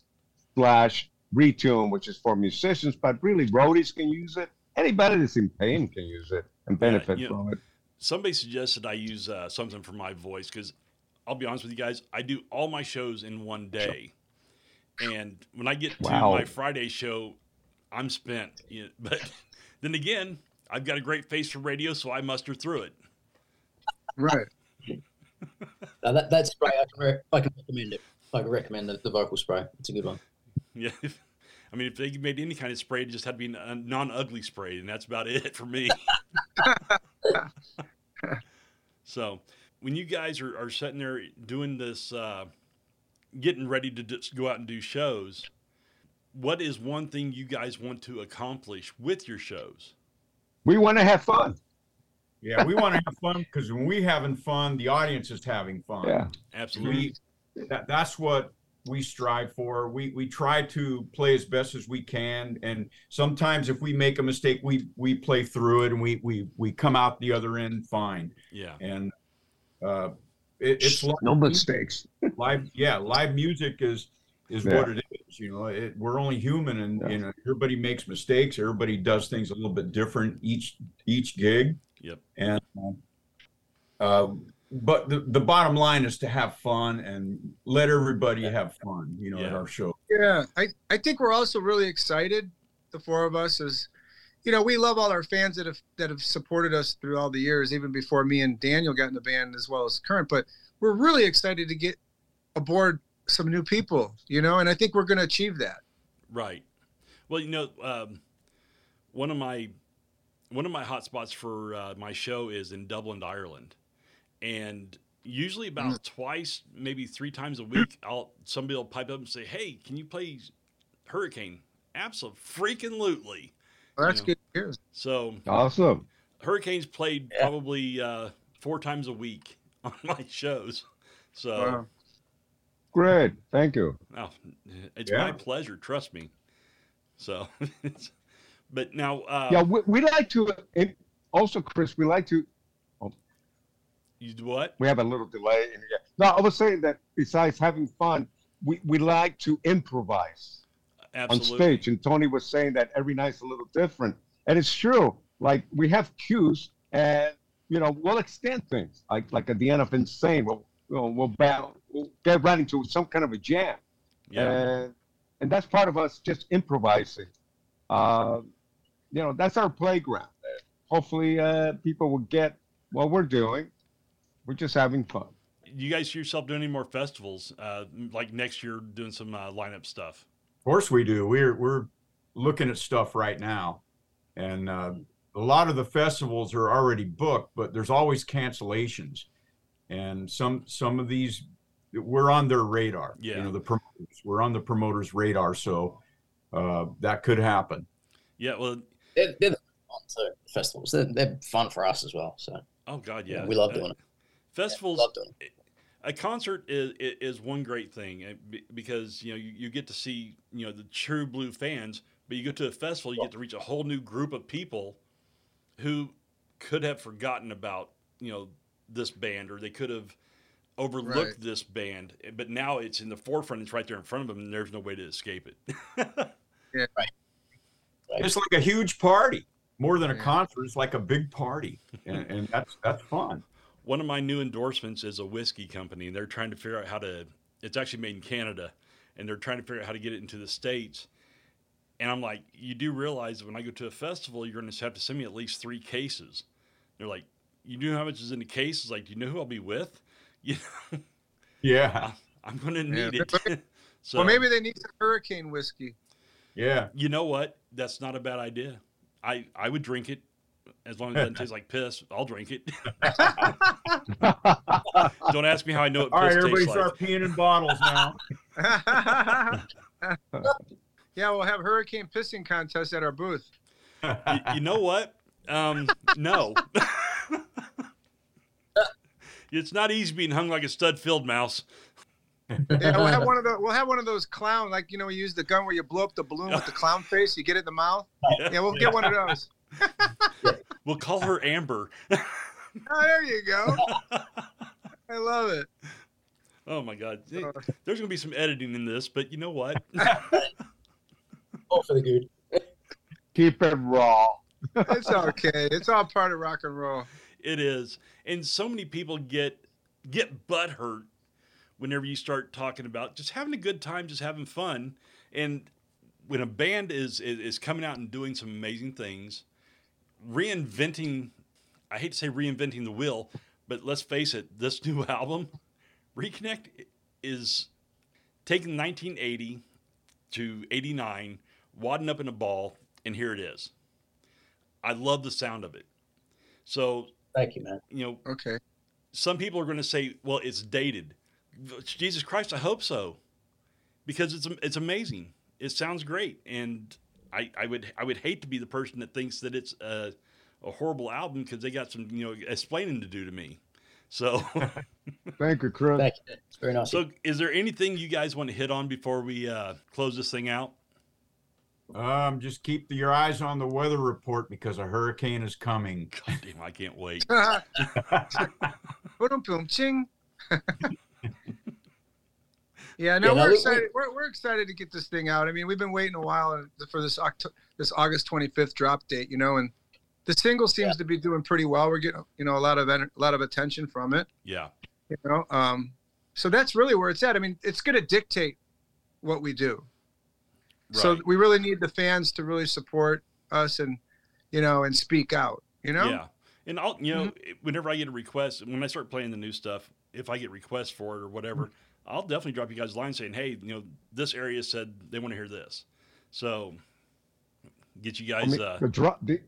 slash Retune, which is for musicians, but really roadies can use it. Anybody that's in pain can use it and benefit you know, from it. somebody suggested I use uh, something for my voice because I'll be honest with you guys, I do all my shows in one day, and when I get to my Friday show, I'm spent. You know, but then again, I've got a great face for radio, so I muster through it. Right. No, that, that spray, I can, re- I can recommend it. I can recommend the, the vocal spray. It's a good one. Yeah. I mean, if they made any kind of spray, it just had to be a non-ugly spray, and that's about it for me. so, when you guys are, are sitting there doing this, uh, getting ready to just go out and do shows, what is one thing you guys want to accomplish with your shows? We want to have fun. Yeah, we want to have fun because when we're having fun, the audience is having fun. Yeah. Absolutely. we that, that's what we strive for we we try to play as best as we can and sometimes if we make a mistake we we play through it and we we we come out the other end fine Yeah. and uh it, it's li- No mistakes. live yeah live music is is Yeah. what it is you know it, we're only human and Yeah. you know everybody makes mistakes everybody does things a little bit different each each gig Yep. and uh, but the, the bottom line is to have fun and let everybody have fun you know at our show Yeah, I, I think we're also really excited. The four of us is, you know, we love all our fans that have that have supported us through all the years, even before me and Daniel got in the band as well as current. But we're really excited to get aboard some new people, you know, and I think we're going to achieve that. Right. Well, you know, um, one of my one of my hot spots for uh, my show is in Dublin, Ireland, and usually about twice, maybe three times a week, I'll somebody will pipe up and say, "Hey, can you play Hurricane?" Absolutely, freaking lootly. Well, that's know. good to. So Awesome. Hurricanes played Yeah. probably uh, four times a week on my shows. So Wow. Great. Thank you. Oh, it's Yeah. my pleasure. Trust me. So, but now, uh, yeah, we, we like to, and also, Chris, we like to, you do what? we have a little delay. In here. No, I was saying that besides having fun, we, we like to improvise Absolutely. on stage. And Tony was saying that every night's a little different. And it's true. Like we have cues and, you know, we'll extend things. Like like at the end of Insane, we'll, we'll, we'll, battle, we'll get right into some kind of a jam. Yeah. And, and that's part of us just improvising. Uh, you know, that's our playground. Hopefully, uh, people will get what we're doing. We're just having fun. you guys see yourself doing any more festivals? Uh, like next year, doing some uh, lineup stuff. Of course we do. We're we're looking at stuff right now, and uh, a lot of the festivals are already booked, but there's always cancellations, and some some of these we're on their radar. Yeah. you know the promoters. We're on the promoters' radar, so uh, that could happen. Yeah. Well. They're, they're the fun too, festivals. They're, they're fun for us as well. So Oh God, yeah. we love Uh, doing it. Festivals. Love doing it. A concert is is one great thing uh, because you know you, you get to see you know the true blue fans, but you go to a festival, you get to reach a whole new group of people who could have forgotten about you know this band or they could have overlooked Right. this band, but now it's in the forefront. It's right there in front of them, and there's no way to escape it. it's like a huge party, more than a Yeah. concert. It's like a big party, and, and that's that's fun. One of my new endorsements is a whiskey company, and they're trying to figure out how to. It's actually made in Canada, and they're trying to figure out how to get it into the states. And I'm like, you do realize that when I go to a festival, you're going to have to send me at least three cases. They're like, you know how much is in the case? It's like, do you know who I'll be with? You know, Yeah, I'm going to need but- it. so well, maybe they need some hurricane whiskey. yeah. you know what? That's not a bad idea. I I would drink it as long as it doesn't taste like piss. I'll drink it. Don't ask me how I know what piss All right, everybody, tastes like. start peeing in bottles now. yeah, we'll have hurricane pissing contest at our booth. you, you know what? Um, no. it's not easy being hung like a stud field mouse. Yeah, we'll have one of the we'll have one of those clown like you know we use the gun where you blow up the balloon with the clown face. You get it in the mouth. Yeah, we'll get one of those. We'll call her Amber. Oh, there you go. I love it. Oh my God. There's going to be some editing in this, but you know what? All for the good. Keep it raw. It's okay. It's all part of rock and roll. It is, and so many people get get butt hurt whenever you start talking about just having a good time, just having fun, and when a band is is, is coming out and doing some amazing things, reinventing. I hate to say reinventing the wheel, but let's face it, this new album, Reconnect, is taking 1980 to 89, wadding up in a ball, and here it is. I love the sound of it. So Thank you, man. you know, Okay. some people are going to say, "Well, it's dated." Jesus Christ, I hope so, because it's it's amazing. It sounds great, and I, I would I would hate to be the person that thinks that it's a, a horrible album because they got some you know explaining to do to me. So, Thank you, Chris. Thank you. It's very nice. so is there anything you guys want to hit on before we uh, close this thing out? Um, just keep your eyes on the weather report because a hurricane is coming. God damn, I can't wait. Boom, boom, ching. yeah, no, Yeah, no, we're we- excited. We're, we're excited to get this thing out. I mean, we've been waiting a while for this October, this August 25th drop date. You know, and the single seems to be doing pretty well. We're getting you know a lot of a lot of attention from it. Yeah, You know, um, so that's really where it's at. I mean, it's going to dictate what we do. So we really need the fans to really support us and you know and speak out. You know. Yeah. And I'll, you know, whenever I get a request, when I start playing the new stuff, if I get requests for it or whatever, I'll definitely drop you guys a line saying, hey, you know, this area said they want to hear this. So get you I guys, mean, uh, the, dro- the,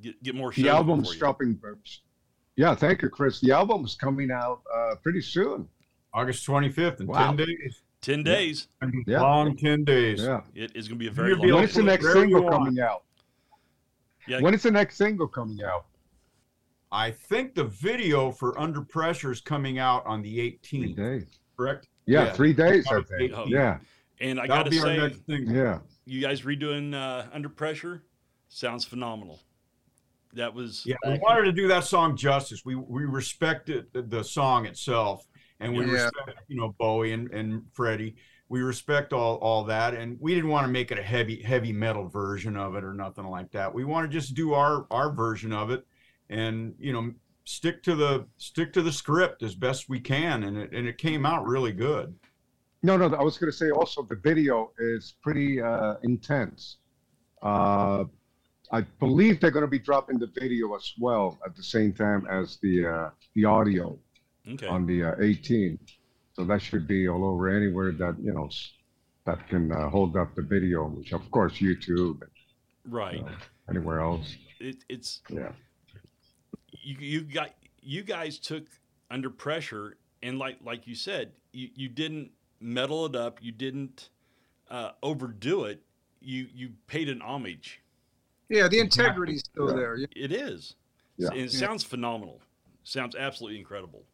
get, get more the album's for you. dropping. Yeah, thank you, Chris. The album's coming out uh, pretty soon. August 25th in Wow. 10 days. 10 days. Yeah. Long 10 days. Yeah. It is going to be a very You'll be long When able is the next single coming out? Yeah. When is the next single coming out? I think the video for Under Pressure is coming out on the Three 18th, days. correct? Yeah, Yeah. three days, I think. 18th. Yeah, And I got to say, next thing. yeah. you guys redoing uh, Under Pressure sounds phenomenal. That was, Yeah, we wanted to do that song justice. We we respected the, the song itself, and we Yeah. respect you know Bowie and, and Freddie. We respect all all that, and we didn't want to make it a heavy heavy metal version of it or nothing like that. We want to just do our our version of it, and you know stick to the stick to the script as best we can, and it and it came out really good. No, no. I was going to say also the video is pretty uh, intense. Uh, I believe they're going to be dropping the video as well at the same time as the uh, the audio okay. on the uh, 18th. So that should be all over anywhere that you know that can uh, hold up the video, which of course YouTube, Right. uh, anywhere else. It, it's, Yeah. You you got you guys took under pressure and like like you said you you didn't meddle it up you didn't uh, overdo it you you paid an homage Yeah, the integrity's still Yeah. there. Yeah. it is Yeah. and it sounds phenomenal sounds absolutely incredible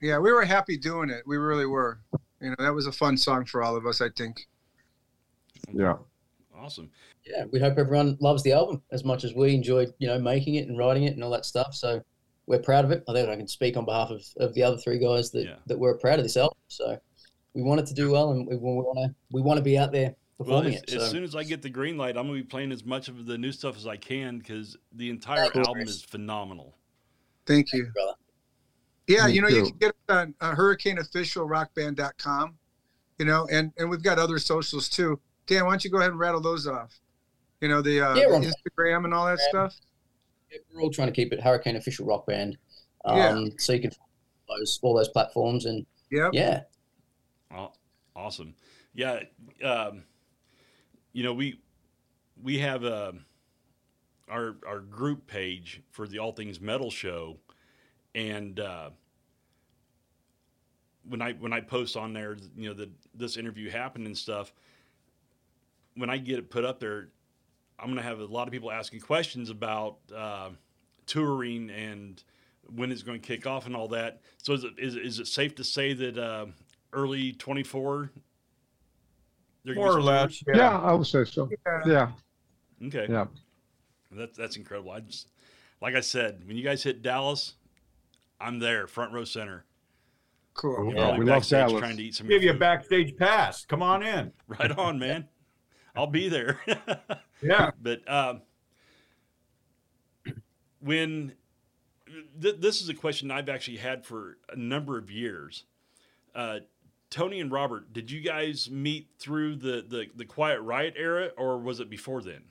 Yeah, we were happy doing it. We really were. You know, that was a fun song for all of us, I think. Yeah. Awesome yeah, we hope everyone loves the album as much as we enjoyed, you know, making it and writing it and all that stuff. So we're proud of it. I think I can speak on behalf of, of the other three guys that, Yeah. that were proud of this album. So we want it to do well, and we want to we want to be out there Well, performing as, it. So. as soon as I get the green light, I'm gonna be playing as much of the new stuff as I can because the entire Thanks, album Chris. is phenomenal. Thank you. brother. Yeah, Me you know, you can get it on uh, hurricaneofficialrockband.com, you know, and and we've got other socials too. Dan, why don't you go ahead and rattle those off? You know, the, uh, Yeah, the Instagram and all that stuff. Yeah, we're all trying to keep it Hurricane Official Rock Band. Um, Yeah. So you can follow those, all those platforms and Yep. yeah. Aw- Awesome. Yeah. Um, you know, we we have uh, our our group page for the All Things Metal show, and uh, when I when I post on there, you know, that this interview happened and stuff. When I get it put up there, I'm gonna have a lot of people asking questions about uh, touring and when it's going to kick off and all that. So is it is, it- is it safe to say that uh, early 24? there could be More or less. tours? Yeah, I would say so. Yeah. Yeah, Okay. yeah. That's that's incredible. I just like I said, when you guys hit Dallas, I'm there, front row center. Cool. Yeah, we love backstage Dallas. trying to eat some. Give you a backstage pass. Come on in. Right on, man. I'll be there. Yeah. but um, when th- this is a question I've actually had for a number of years. Uh, Tony and Robert, did you guys meet through the, the, the Quiet Riot era, or was it before then?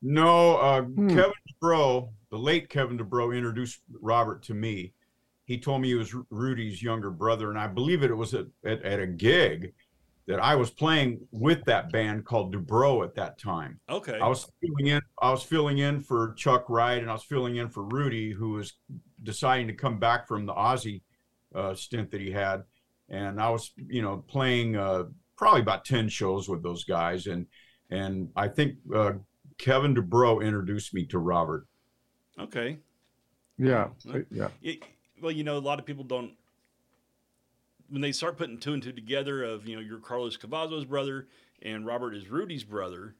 No, uh, Hmm. Kevin DuBrow, the late Kevin DuBrow, introduced Robert to me. He told me he was Rudy's younger brother, and I believe it was at, at, at a gig that I was playing with that band called Dubrow at that time. Okay. I was filling in. I was filling in for Chuck Wright, and I was filling in for Rudy, who was deciding to come back from the Aussie uh, stint that he had. And I was, you know, playing uh, probably about ten shows with those guys, and and I think uh, Kevin Dubrow introduced me to Robert. okay. Yeah, yeah. It, well, you know, a lot of people don't. When they start putting two and two together, of you know, you're Carlos Cavazo's brother and Robert is Rudy's brother,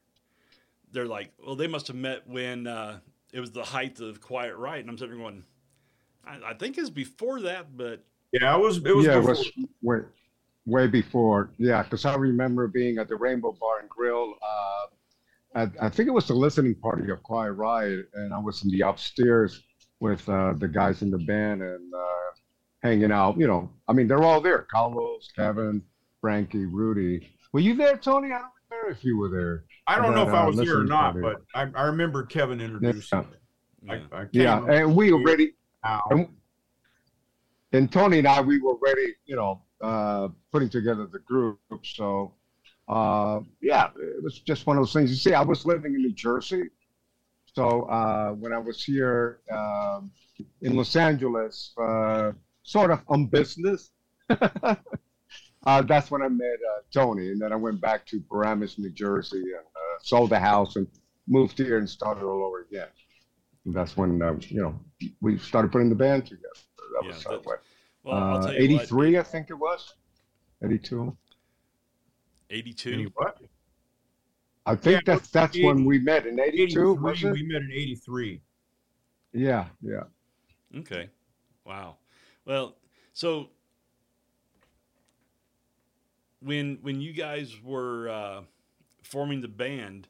they're like, well, they must have met when uh, it was the height of Quiet Riot, and I'm sitting there going, I, I think it's before that, but Yeah, it was. It was. yeah, it was way, way before. Yeah, because I remember being at the Rainbow Bar and Grill. Uh, at, I think it was the listening party of Quiet Riot, and I was in the upstairs with uh, the guys in the band and uh, hanging out. You know, I mean, they're all there: Carlos, Kevin, Frankie, Rudy. Were you there, Tony? I don't remember if you were there. I don't know if I uh, was there or not, but I, I remember Kevin introducing Yeah. me. yeah. I, I can't Yeah, and we already now. and, and Tony and I, we were already, you know, uh, putting together the group. So, uh, yeah, it was just one of those things. You see, I was living in New Jersey. So uh, when I was here um, in Los Angeles, uh, sort of on business, uh, that's when I met uh, Tony. And then I went back to Paramus, New Jersey, and uh, sold the house and moved here and started all over again. And that's when, uh, you know, we started putting the band together. That Yeah, was that- what, Well, I'll uh, tell you what, 83, I think it was. 82. 82. What? I think Yeah, that's that's when we met in 82, 83. We met in '83. Yeah, yeah. Okay. Wow. Well, so when when you guys were uh, forming the band,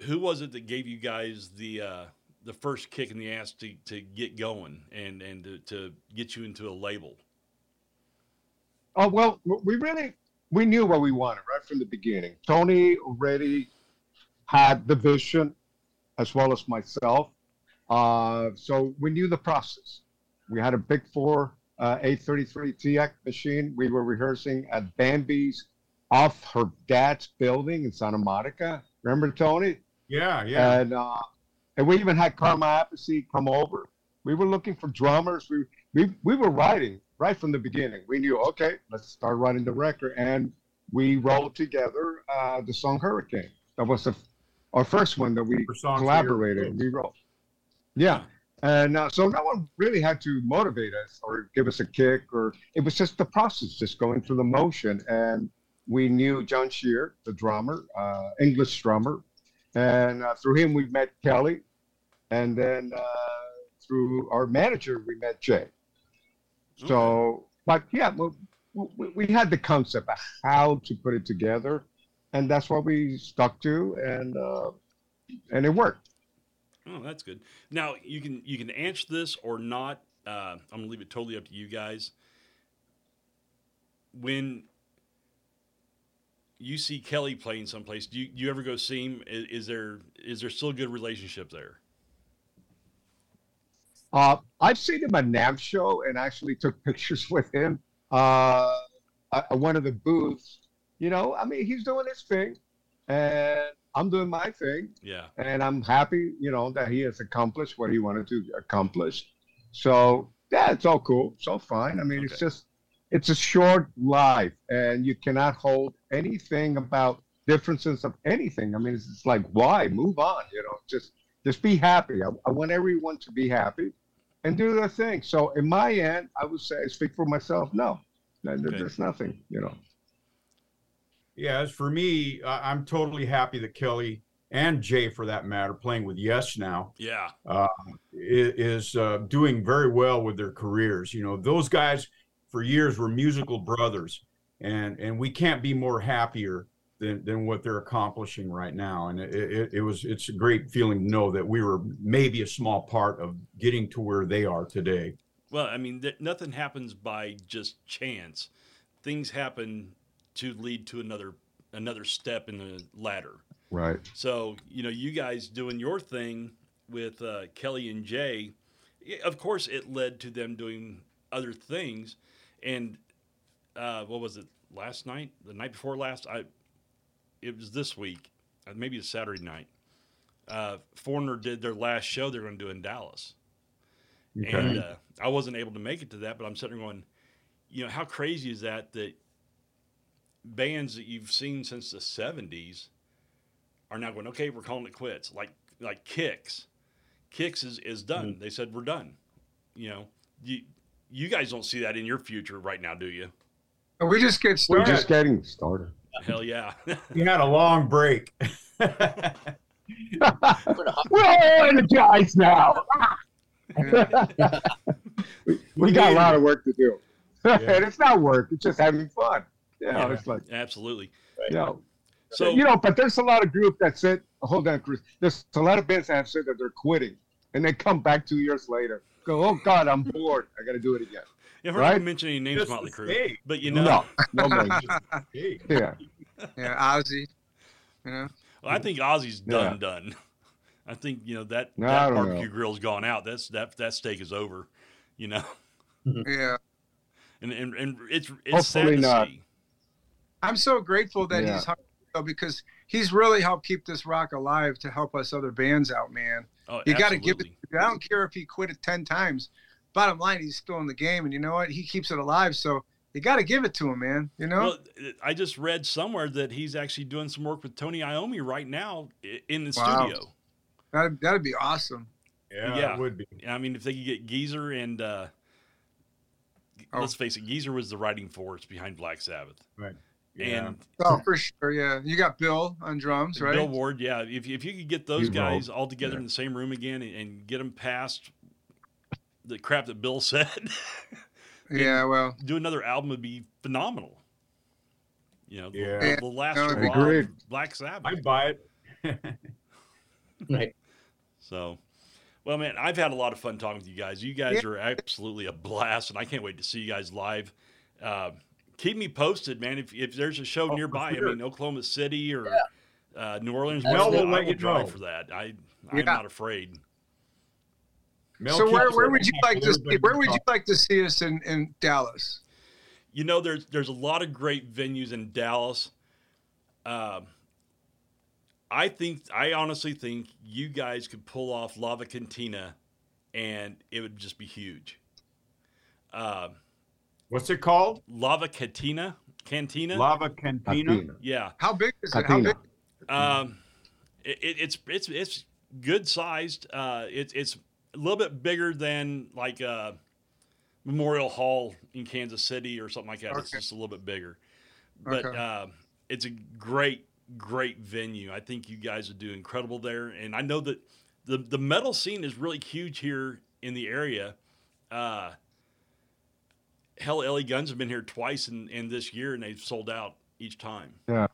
who was it that gave you guys the uh, the first kick in the ass to, to get going and and to, to get you into a label? Oh well, we really we knew what we wanted right from the beginning. Tony already had the vision, as well as myself. Uh, so we knew the process. We had a big four uh, 833 TX machine. We were rehearsing at Bambi's off her dad's building in Santa Monica. Remember Tony? Yeah, yeah. And uh, and we even had Carmine Appice come over. We were looking for drummers. We we we were writing right from the beginning. We knew okay, let's start writing the record, and we wrote together uh, the song Hurricane. That was the, our first one that we For Songs for collaborated. We wrote. Yeah. And uh, so no one really had to motivate us or give us a kick, or it was just the process, just going through the motion. And we knew John Shear, the drummer, uh, English drummer, and uh, through him we met Kelly, and then uh, through our manager we met Jay. So, but yeah, well, we, we had the concept of how to put it together, and that's what we stuck to, and uh, and it worked. Oh, that's good. Now you can you can answer this or not. Uh, I'm gonna leave it totally up to you guys. When you see Kelly playing someplace, do you, do you ever go see him? Is, is there is there still a good relationship there? Uh, I've seen him at NAMM show and actually took pictures with him. Uh, at one of the booths. You know, I mean, he's doing his thing, and I'm doing my thing, Yeah. and I'm happy, you know, that he has accomplished what he wanted to accomplish. So yeah, it's all cool, it's all fine. I mean, it's just it's a short life, and you cannot hold anything about differences of anything. I mean, it's just like why move on? You know, just just be happy. I, I want everyone to be happy and do their thing. So in my end, I would say, speak for myself. No, Okay. there's nothing. You know. Yeah, as for me, I'm totally happy that Kelly and Jay, for that matter, playing with Yes now, Yeah. i- is uh, doing very well with their careers. You know, those guys for years were musical brothers, and and we can't be more happier than than what they're accomplishing right now. And it, it, it was it's a great feeling to know that we were maybe a small part of getting to where they are today. Well, I mean, th- nothing happens by just chance. Things happen to lead to another another step in the ladder. Right. So, you know, you guys doing your thing with uh, Kelly and Jay, of course, it led to them doing other things. And uh, what was it last night? The night before last? I it was this week, uh, maybe it's Saturday night. Uh, Foreigner did their last show they're going to do in Dallas, and uh, I wasn't able to make it to that. But I'm sitting there going, you know, how crazy is that? That bands that you've seen since the '70s are now going, okay, we're calling it quits. Like like KISS, KISS is is done. Mm-hmm. They said we're done. You know, you you guys don't see that in your future right now, do you? We just get started. We're just getting started. Hell yeah. We had a long break. We're all energized now. we, we got a lot of work to do. and it's not work, it's just having fun. You know, Yeah. it's like, Absolutely. you know, So you know, but there's a lot of group that said, hold on, Chris. There's a lot of bands that have said that they're quitting, and they come back two years later, go, oh God, I'm bored. I got to do it again. if we're right? gonna mention any names, Just Motley Crue, but you know, No, no more. Hey. Yeah, yeah, Ozzy. You know, well, I think Ozzy's done Yeah. done. I think you know that No, that barbecue know. grill's gone out. That's that that steak is over. You know, yeah. and and, and it's it's sad to not. see. I'm so grateful that Yeah. he's hung though, because he's really helped keep this rock alive to help us other bands out, man. Oh, You got to give it. I don't care if he quit it ten times. Bottom line, he's still in the game, and you know what? He keeps it alive. So you got to give it to him, man. You know? Well, I just read somewhere that he's actually doing some work with Tony Iommi right now in the Wow. studio. that'd, that'd be awesome. Yeah, Yeah. it would be. I mean, if they could get Geezer and uh, Oh. let's face it, Geezer was the writing force behind Black Sabbath, Yeah. and Oh, for sure. Yeah, you got Bill on drums, right? Bill Ward. Yeah, if if you could get those He guys wrote, all together yeah. in the same room again and, and get them past the crap that Bill said, Yeah, well, do another album would be phenomenal. You know, Yeah. the, the last No, it'd be great. Black Sabbath. I'd buy it. Right. So, well, man, I've had a lot of fun talking with you guys. You guys are absolutely a blast, and I can't wait to see you guys live. Uh, keep me posted, man. If, if there's a show Oh, nearby, sure. I mean, Oklahoma City or uh, New Orleans, Mel whatever, will I let you drive for that. I, I'm Yeah. not afraid. Mel so where, where would you like to see, where would you like to see us in, in Dallas? You know, there's there's a lot of great venues in Dallas. Um, I think I honestly think you guys could pull off Lava Cantina, and it would just be huge. Um, What's it called? Lava Cantina, Cantina. Lava Cantina. Katina. yeah. How big is it? How big? Um, it, it, it's it's it's good sized. Uh, it's it's a little bit bigger than like uh, Memorial Hall in Kansas City or something like that. It's just a little bit bigger, but Okay. uh, it's a great great venue. I think you guys would do incredible there, and I know that the the metal scene is really huge here in the area. Uh, hell, LA Guns have been here twice in, in this year, and they've sold out each time. Yeah.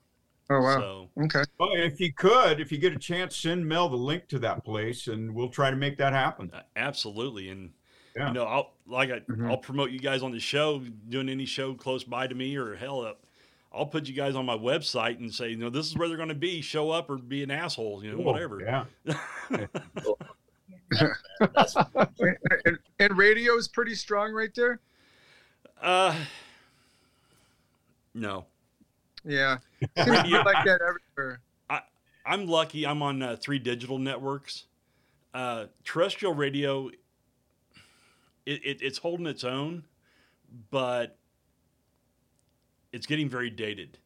Oh wow. So Okay. Well, if you could, if you get a chance, send Mel the link to that place, and we'll try to make that happen. uh, absolutely, and Yeah. you know, I'll like I, Mhm. I'll promote you guys on the show, doing any show close by to me, or hell, up. I'll put you guys on my website and say, you know, this is where they're going to be. Show up or be an asshole, you know, Cool. whatever. Yeah. That's and, and radio is pretty strong right there. Uh, no. Yeah. Seems to like that everywhere. I'm lucky. I'm on uh, three digital networks. Uh, terrestrial radio, it, it, it's holding its own, but it's getting very dated.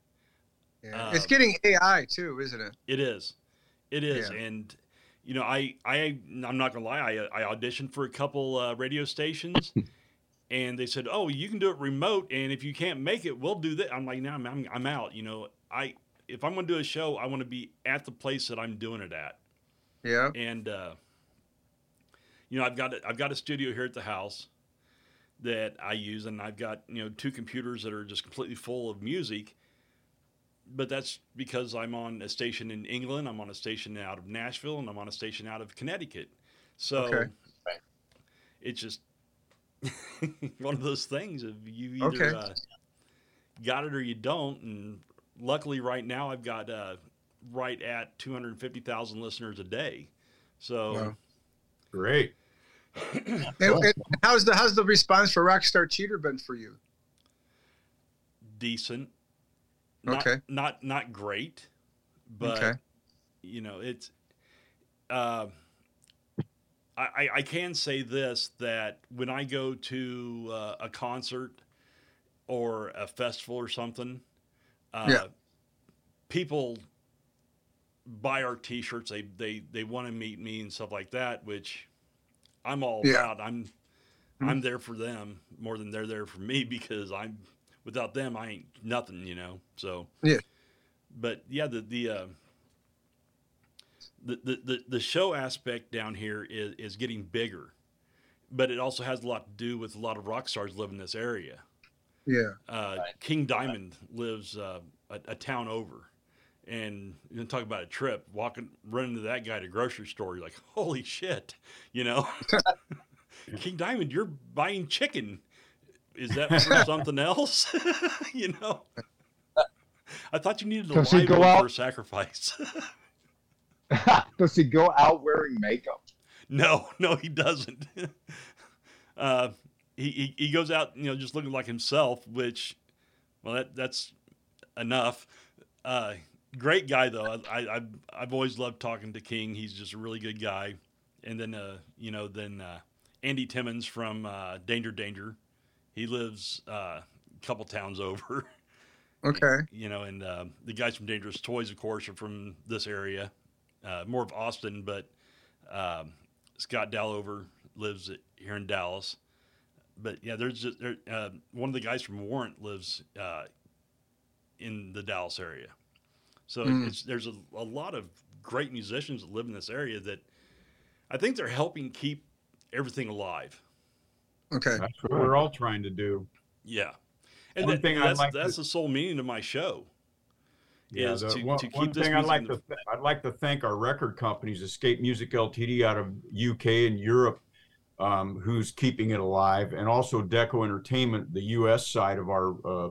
Yeah. Uh, it's getting AI too, isn't it? It is, it is, Yeah. and you know, I I I'm not gonna lie. I I auditioned for a couple uh, radio stations. And they said, "Oh, you can do it remote, and if you can't make it, we'll do that." I'm like, "No, I'm, I'm, I'm out." You know, I if I'm going to do a show, I want to be at the place that I'm doing it at. Yeah. and uh, you know I've got a, I've got a studio here at the house that I use, and I've got you know two computers that are just completely full of music. But that's because I'm on a station in England, I'm on a station out of Nashville, and I'm on a station out of Connecticut. So Okay. Right. it's just one of those things of you either Okay. uh, got it or you don't. And luckily, right now I've got uh, right at 250,000 listeners a day. So Wow. Great. And, and how's the how's the response for Rockstar Cheater been for you? decent. Not, Okay. Not not great, but Okay. you know it's. Uh, I, I- can say this that when I go to uh, a concert or a festival or something, uh, Yeah. people buy our T-shirts. They they they want to meet me and stuff like that, which I'm all Yeah. about. I'm Mhm. I'm there for them more than they're there for me because I'm without them I ain't nothing, you know. So Yeah. But yeah, the the uh, the, the, the, the show aspect down here is, is getting bigger, but it also has a lot to do with a lot of rock stars live in this area. Yeah. Uh, Right. King Diamond lives uh, a, a town over, and you know, talk about a trip. Walking, running to that guy at a grocery store, you're like, "Holy shit!" You know, King Diamond, you're buying chicken. Is that for something else? you know, I thought you needed a Does live go out- for sacrifice. Does he go out wearing makeup? No, no, he doesn't. uh, he, he he goes out, you know, just looking like himself, which, well, that that's enough. Uh, great guy though. I, I I've I've always loved talking to King. He's just a really good guy. And then uh, you know, then uh, Andy Timmons from uh, Danger Danger. He lives uh, a couple towns over. Okay. you know, and uh, the guys from Dangerous Toys, of course, are from this area, uh, more of Austin, but um, Scott Dalhover lives at, here in Dallas. But yeah, there's just there, uh, one of the guys from Warrant lives uh, in the Dallas area. So Mm. it's, there's a, a lot of great musicians that live in this area that I think they're helping keep everything alive. Okay. That's what we're all trying to do. Yeah. And One that- thing that's, like that's to- the sole meaning of my show. Yeah, is the- to- one, to keep one this thing I'd like to th- I'd like to thank our record companies, Escape Music Ltd. out of UK and Europe, um, who's keeping it alive, and also Deko Entertainment, the US side of our uh,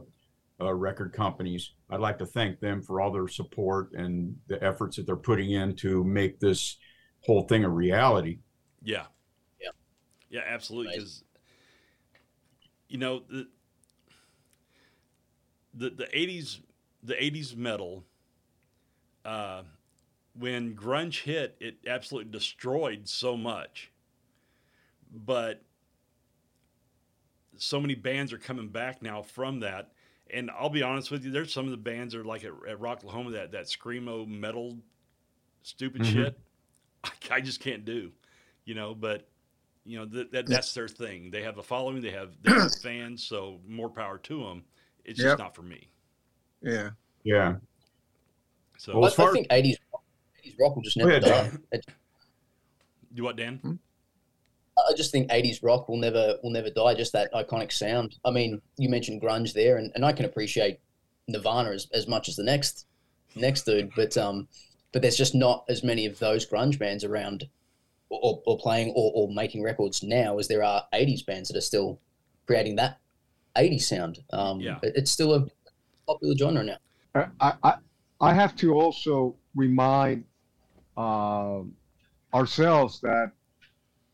uh, record companies. I'd like to thank them for all their support and the efforts that they're putting in to make this whole thing a reality. Yeah. Yeah. Yeah, absolutely. Nice. Because you know the the the eighties the eighties metal. Uh, when grunge hit, it absolutely destroyed so much. But so many bands are coming back now from that. And I'll be honest with you, there's some of the bands that are like at, at Rocklahoma that that screamo metal, stupid Mhm. shit. I, I just can't do, you know. But you know that, that that's their thing. They have a following, they have, they have fans, so more power to them. It's Yep. just not for me. Yeah. Yeah. So Well, I, as far I think 80s, 80s rock will just never ahead, die. It- do what, Dan? I just think '80s rock will never will never die. Just that iconic sound. I mean, you mentioned grunge there, and, and I can appreciate Nirvana as, as much as the next next dude, but um, but there's just not as many of those grunge bands around, or, or playing or, or making records now as there are '80s bands that are still creating that '80s sound. Um, Yeah. it's still a popular genre now. I, I, I have to also remind um, ourselves that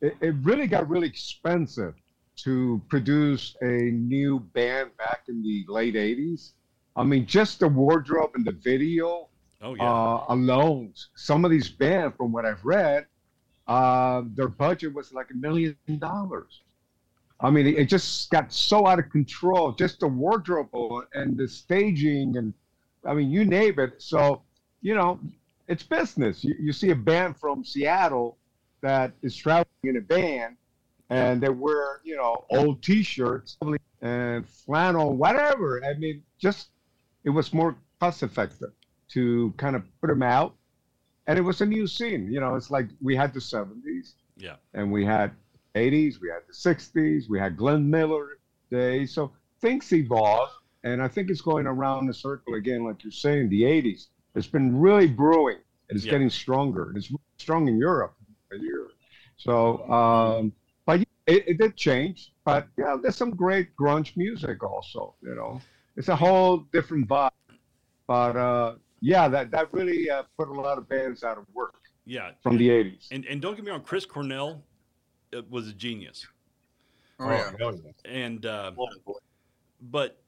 it, it really got really expensive to produce a new band back in the late 80s. I mean, just the wardrobe and the video Oh yeah. uh, alone, some of these bands, from what I've read, uh, their budget was like a million dollars. I mean, it, it just got so out of control. Just the wardrobe and the staging, and I mean, you name it. So, you know, it's business. You, you see a band from Seattle that is traveling in a van, and they wear, you know, old T-shirts and flannel, whatever. I mean, just it was more cost effective to kind of put them out. And it was a new scene. You know, it's like we had the 70s yeah. and we had 80s, we had the 60s, we had Glenn Miller days. So things evolve. And I think it's going around the circle again, like you're saying, the 80s. It's been really brewing and it's Yeah. getting stronger. It's strong in Europe. So, um, but it, it did change. But yeah, there's some great grunge music also, you know. It's a whole different vibe. But uh, yeah, that, that really uh, put a lot of bands out of work Yeah. from the 80s. And and don't get me wrong, Chris Cornell was a genius. Oh, yeah. And uh, but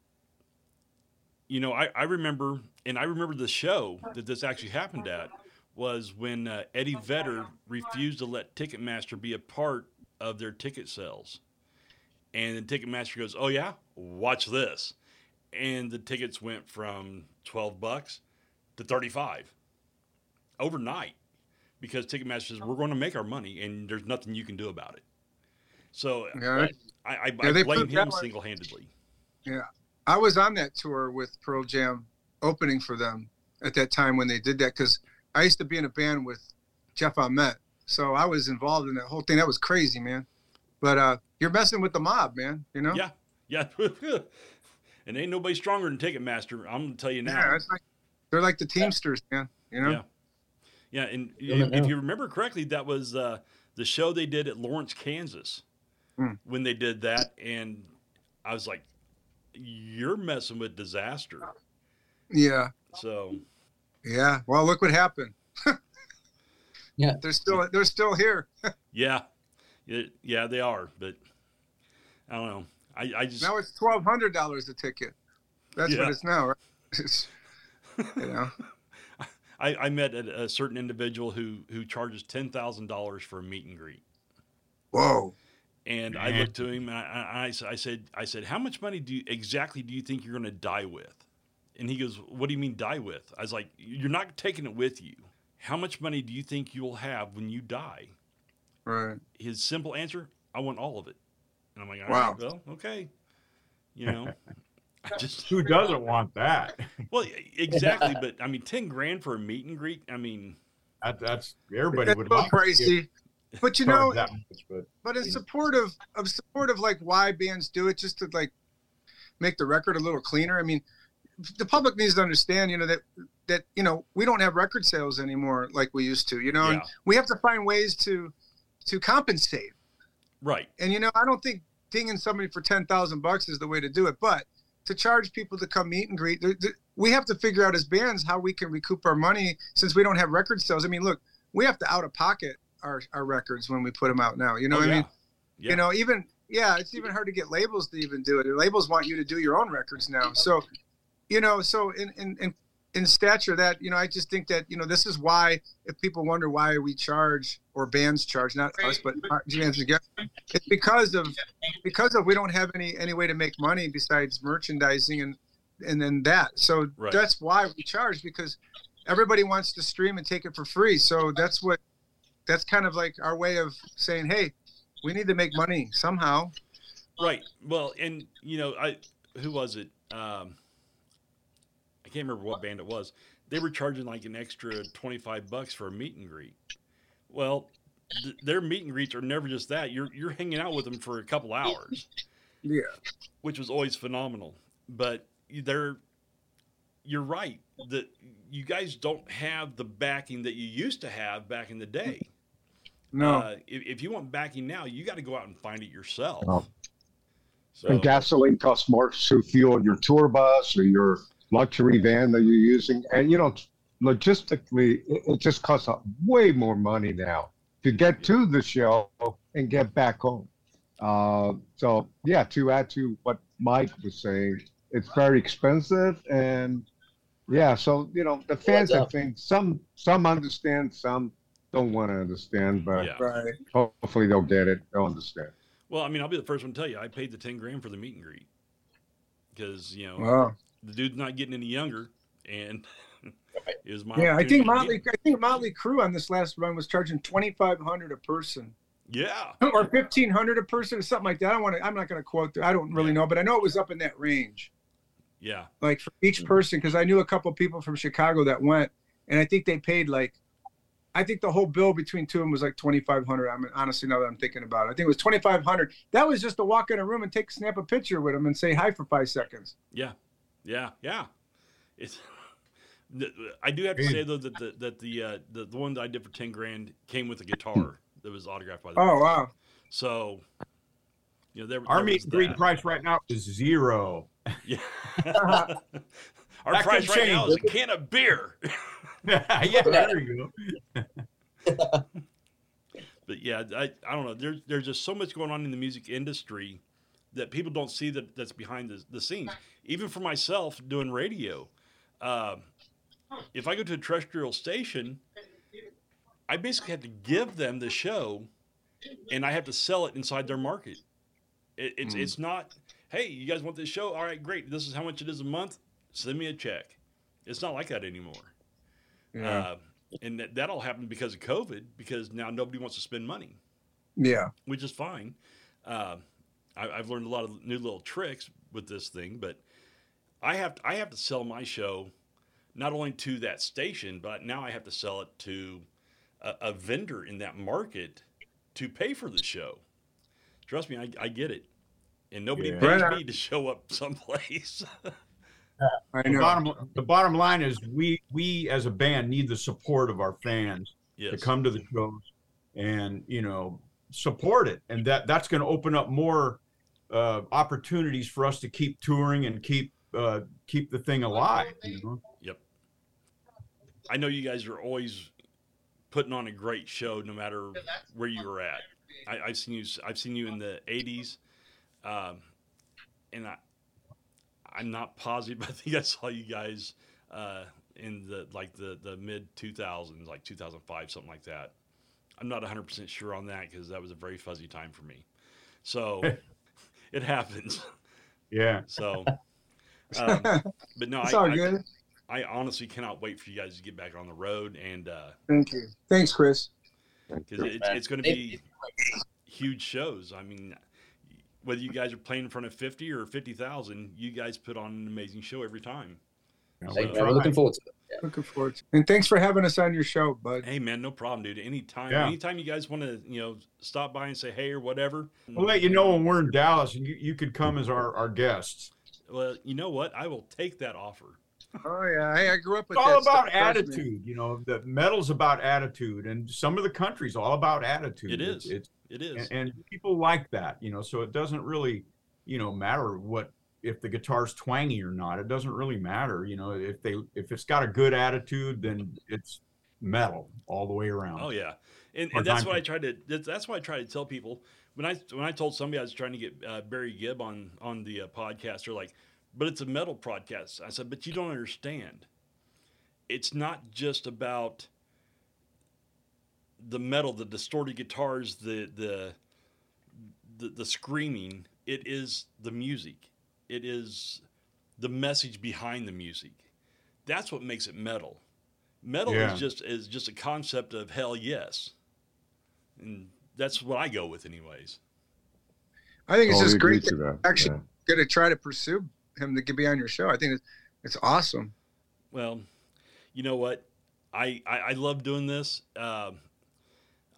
you know, I, I remember, and I remember the show that this actually happened at was when uh, Eddie Vedder refused to let Ticketmaster be a part of their ticket sales, and then Ticketmaster goes, "Oh yeah, watch this," and the tickets went from twelve bucks to thirty-five overnight because Ticketmaster says we're going to make our money, and there's nothing you can do about it. So Yeah, I, I, Yeah, I they blame him one- single-handedly. Yeah, I was on that tour with Pearl Jam, opening for them at that time when they did that because I used to be in a band with Jeff Ament, so I was involved in that whole thing. That was crazy, man. But uh, you're messing with the mob, man. You know? Yeah, yeah. and ain't nobody stronger than Ticketmaster. I'm gonna tell you now. Yeah, it's like they're like the Teamsters, man. You know? Yeah. Yeah, and if, if you remember correctly, that was uh, the show they did at Lawrence, Kansas, Hmm. when they did that, and I was like, "You're messing with disaster." Yeah. So Yeah. Well, look what happened. Yeah. They're still they're still here. yeah, yeah, yeah, they are, but I don't know. I, I just Now it's twelve hundred dollars a ticket. That's Yeah. what it's now, right? It's, you know. I, I met a, a certain individual who who charges ten thousand dollars for a meet and greet. Whoa. And I looked to him and I, I, I said, I said, how much money do you exactly do you think you're going to die with? And he goes, what do you mean die with? I was like, you're not taking it with you. How much money do you think you'll have when you die? Right. His simple answer, I want all of it. And I'm like, Wow. right, well, okay. You know, just, Who doesn't want that? well, exactly. But I mean, 10 grand for a meet and greet. I mean, that that's everybody It's would little like crazy. But you know, that much, but but in support of of support of like why bands do it just to like make the record a little cleaner i mean the public needs to understand you know that that you know we don't have record sales anymore like we used to you know and we have to find ways to to compensate right. and you know i don't think dinging somebody for 10,000 bucks is the way to do it but to charge people to come meet and greet. We have to figure out as bands how we can recoup our money since we don't have record sales. I mean look we have to out of pocket our, our records when we put them out now you know Oh, what i mean? yeah. Yeah. you know even yeah it's even hard to get labels to even do it. And labels want you to do your own records now. So you know so in in in, in stature that you know i just think that you know this is why if people wonder why we charge or bands charge not us but bands together it's because of because of we don't have any any way to make money besides merchandising and and then that so Right. that's why we charge because everybody wants to stream and take it for free so that's what that's kind of like our way of saying hey we need to make money somehow. Right. Well, and you know, I who was it? Um, I can't remember what band it was. They were charging like an extra twenty five bucks for a meet and greet. Well, th- their meet and greets are never just that. You're you're hanging out with them for a couple hours, Yeah. which was always phenomenal. But they're you're right that you guys don't have the backing that you used to have back in the day. No. Uh, if, if you want backing now, you got to go out and find it yourself. Oh. So, And gasoline costs more to fuel your tour bus or your luxury van that you're using. And, you know, logistically, it, it just costs way more money now to get to the show and get back home. Uh, so, yeah, to add to what Mike was saying, it's very expensive. And, yeah, so, you know, the fans, I think some some understand, some don't want to understand, but yeah. right. hopefully they'll get it. They'll understand. Well, I mean, I'll be the first one to tell you, I paid the ten grand for the meet and greet because you know Wow. The dude's not getting any younger, and it was my Yeah, I think Motley. meet- I think Motley Crue on this last run was charging twenty five hundred a person, Yeah, or fifteen hundred a person, or something like that. I don't want to. I'm not going to quote. The, I don't really know, but I know it was up in that range, yeah, like for each mm-hmm. person, because I knew a couple people from Chicago that went, and I think they paid like, I think the whole bill between two of them was like twenty five hundred. I'm honestly now that I'm thinking about it, I think it was twenty five hundred. That was just to walk in a room and take snap a picture with them and say hi for five seconds. yeah, yeah, yeah. It's. I do have to say though that the that the uh, the, the one that I did for ten grand came with a guitar that was autographed by the. Oh wow. So, you know, there. Our there meet and greet that. price right now is zero. Yeah. Our That price could right now is a can of beer. yeah, there you go. but yeah, I, I don't know. There's there's just so much going on in the music industry that people don't see that that's behind the, the scenes. Even for myself doing radio, um, if I go to a terrestrial station, I basically have to give them the show, and I have to sell it inside their market. It, it's Mm. it's not. Hey, you guys want this show? All right, great. This is how much it is a month. Send me a check. It's not like that anymore. Yeah. Uh, and that, that all happened because of COVID, because now nobody wants to spend money, yeah. which is fine. Uh, I, I've learned a lot of new little tricks with this thing, but I have to, I have to sell my show not only to that station, but now I have to sell it to a, a vendor in that market to pay for the show. Trust me, I, I get it, and nobody Yeah. pays Right. me to show up someplace. I The know. bottom, the bottom line is we we as a band need the support of our fans yes, to come to the shows and you know support it, and that that's going to open up more uh, opportunities for us to keep touring and keep uh, keep the thing alive. You know? I know you guys are always putting on a great show, no matter where you were at. I, I've seen you. I've seen you in the '80s, um, and I, I'm not positive. I think I saw you guys uh, in the like the the mid 2000s, like 2005, something like that. I'm not 100 percent sure on that because that was a very fuzzy time for me. So it happens. Yeah. So, um, but no, It's I, all good. I honestly cannot wait for you guys to get back on the road and uh, Thank you. Thanks, Chris. because it's, it's going to be huge shows. I mean, whether you guys are playing in front of fifty or fifty thousand, you guys put on an amazing show every time. Yeah, Hey, we man, we're looking forward to it. Looking forward to it. And thanks for having us on your show, bud. Hey man, no problem, dude. Anytime, Yeah. anytime you guys want to, you know, stop by and say hey or whatever. We'll let you know when we're in Dallas, and you, you could come as our, our guests. Well, you know what? I will take that offer. Oh yeah. Hey, I grew up with It's all that about stuff, trust attitude. You know, the metal's about attitude, and some of the country's all about attitude. It It's- is. It's, It is. and, and people like that. You know, so it doesn't really, you know, matter what if the guitar's twangy or not. It doesn't really matter. You know, if they if it's got a good attitude, then it's metal all the way around. Oh yeah, and, and that's what I tried to. That's, that's what I try to tell people when I when I told somebody I was trying to get uh, Barry Gibb on on the uh, podcast. They're like, "But it's a metal podcast." I said, "But you don't understand. It's not just about the metal, the distorted guitars, the the the, the screaming. It is the music. It is the message behind the music. That's what makes it metal." Metal Yeah. is just is just a concept of hell yes, and that's what I go with, anyways. I think it's Totally just great to that that. actually- Yeah. going to try to pursue him to be on your show. I think it's, it's awesome. Well, you know what? I I, I love doing this. Um,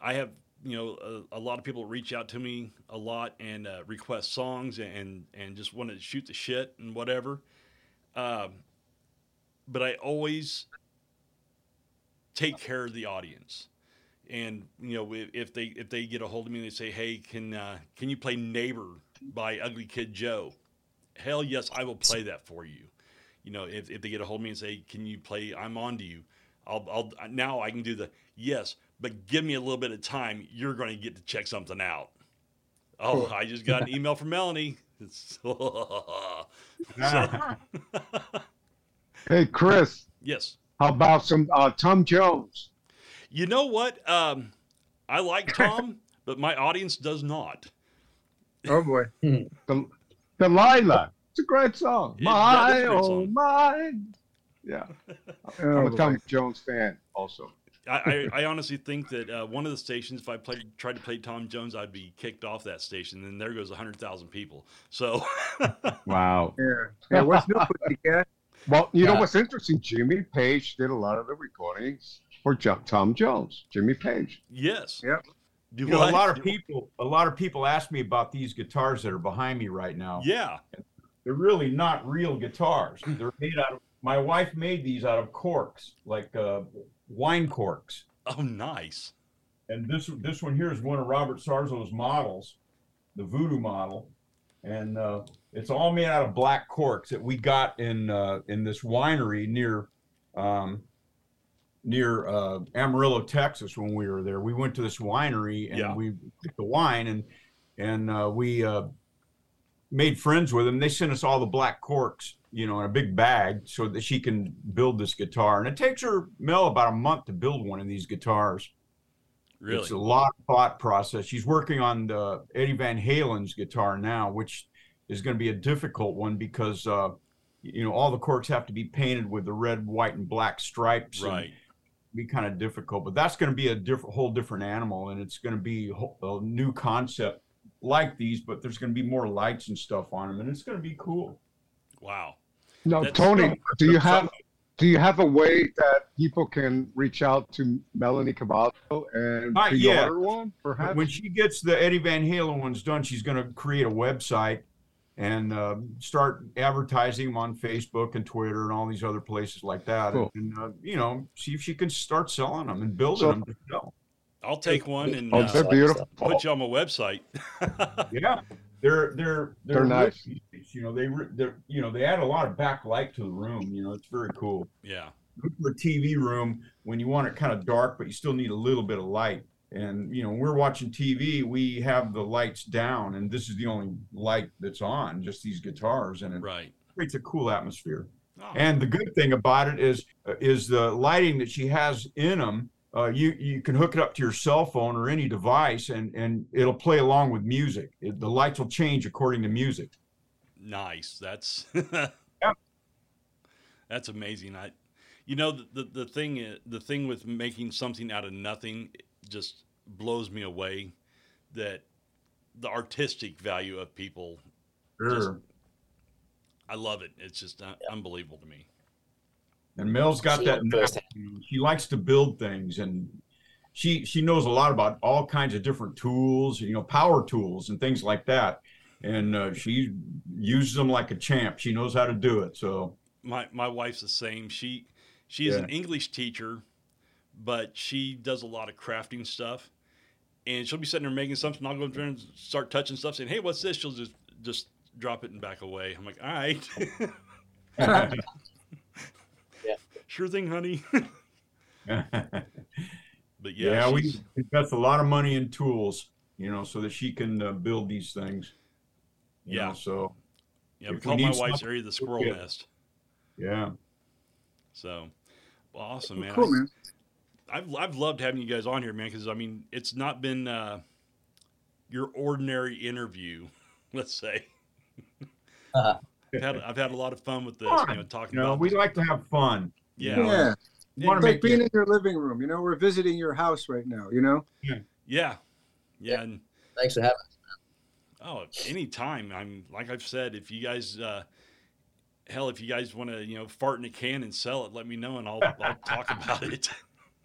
I have you know a, a, lot of people reach out to me a lot and uh, request songs and and just want to shoot the shit and whatever. Um, but I always take care of the audience. And you know, if they if they get a hold of me and they say, "Hey, can uh, can you play Neighbor by Ugly Kid Joe?" Hell yes, I will play that for you. You know, if, if they get a hold of me and say, "Can you play I'm on to you?" I'll, I'll now I can do the yes, but give me a little bit of time. You're going to get to check something out. Oh, I just got an email from Melanie. so, hey, Chris. Yes. How about some uh, Tom Jones? You know what? Um, I like Tom, but my audience does not. Oh boy. the, Delilah. It's a great song. It- my that is a great oh song. my. Yeah. Oh, I'm a. Tom Jones fan also. I, I, I honestly think that uh, one of the stations, if I played, tried to play Tom Jones, I'd be kicked off that station. And there goes 100,000 people. So, Wow. Yeah. Yeah. What's new, Pussycat? Well, you know what's interesting? Jimmy Page did a lot of the recordings for Tom Jones. Jimmy Page. yes. Yep. You know, a lot of people, a lot of people ask me about these guitars that are behind me right now. Yeah. They're really not real guitars. They're made out of. My wife made these out of corks, like uh, wine corks. Oh, nice. And this this one here is one of Robert Sarzo's models, the Voodoo model, and uh, it's all made out of black corks that we got in uh, in this winery near um, near uh, Amarillo, Texas. When we were there, we went to this winery and Yeah. we picked the wine and and uh, we uh, made friends with them. They sent us all the black corks, you know, in a big bag so that she can build this guitar. And it takes her Mel about a month to build one of these guitars. Really? It's a lot of thought process. She's working on the Eddie Van Halen's guitar now, which is going to be a difficult one because uh, you know all the corks have to be painted with the red, white, and black stripes. right. Be kind of difficult, but that's going to be a different, whole different animal, and it's going to be a new concept like these. But there's going to be more lights and stuff on them, and it's going to be cool. Wow. No, That's- Tony, do you have do you have a way that people can reach out to Melanie Cavazo and Not pre-order one, perhaps? When she gets the Eddie Van Halen ones done, she's going to create a website and uh, start advertising them on Facebook and Twitter and all these other places like that. Cool. And, uh, you know, see if she can start selling them and building So- them to sell. I'll take one and oh, uh, beautiful. put you on my website. Yeah, they're they're They're nice. pieces, You know, they re- they're you know they add a lot of backlight to the room. You know, it's very cool. yeah. Good for a TV room when you want it kind of dark, but you still need a little bit of light. And you know, when we're watching TV, we have the lights down, and this is the only light that's on, just these guitars, and it Right. creates a cool atmosphere. Oh, And the good thing about it is uh, is the lighting that she has in them. Uh, you you can hook it up to your cell phone or any device, and and it'll play along with music. It, the lights will change according to music. nice. That's Yeah. that's amazing. I, you know, the, the the thing i- the thing with making something out of nothing just blows me away. That the artistic value of people, Sure. I love it. It's just uh, unbelievable to me. And Mel's got See that. knack. She likes to build things, and she she knows a lot about all kinds of different tools, you know, power tools and things like that. And uh, she uses them like a champ. She knows how to do it. So my my wife's the same. She she is Yeah. an English teacher, but she does a lot of crafting stuff. And she'll be sitting there making something. I'll go through and start touching stuff, saying, "Hey, what's this?" She'll just just drop it and back away. I'm like, "All right, sure thing, honey." but yeah, yeah, we she's- invest a lot of money in tools, you know, so that she can uh, build these things. you Yeah. know, so yeah. We if we call my wife's something, area the squirrel yeah. nest. yeah. So well, awesome, man. cool, I- man. I've I've loved having you guys on here, man, because I mean, it's not been uh, your ordinary interview. Let's say. Uh-huh. I've had I've had a lot of fun with this, you know, talking You know, about. we this. like to have fun. Yeah, know, Yeah. We want It's to like make being it, in your living room. You know, we're visiting your house right now. You know. yeah, yeah, and Thanks for having us. oh, anytime. I'm like I've said, if you guys, uh, hell, if you guys want to, you know, fart in a can and sell it, let me know, and I'll I'll talk about it.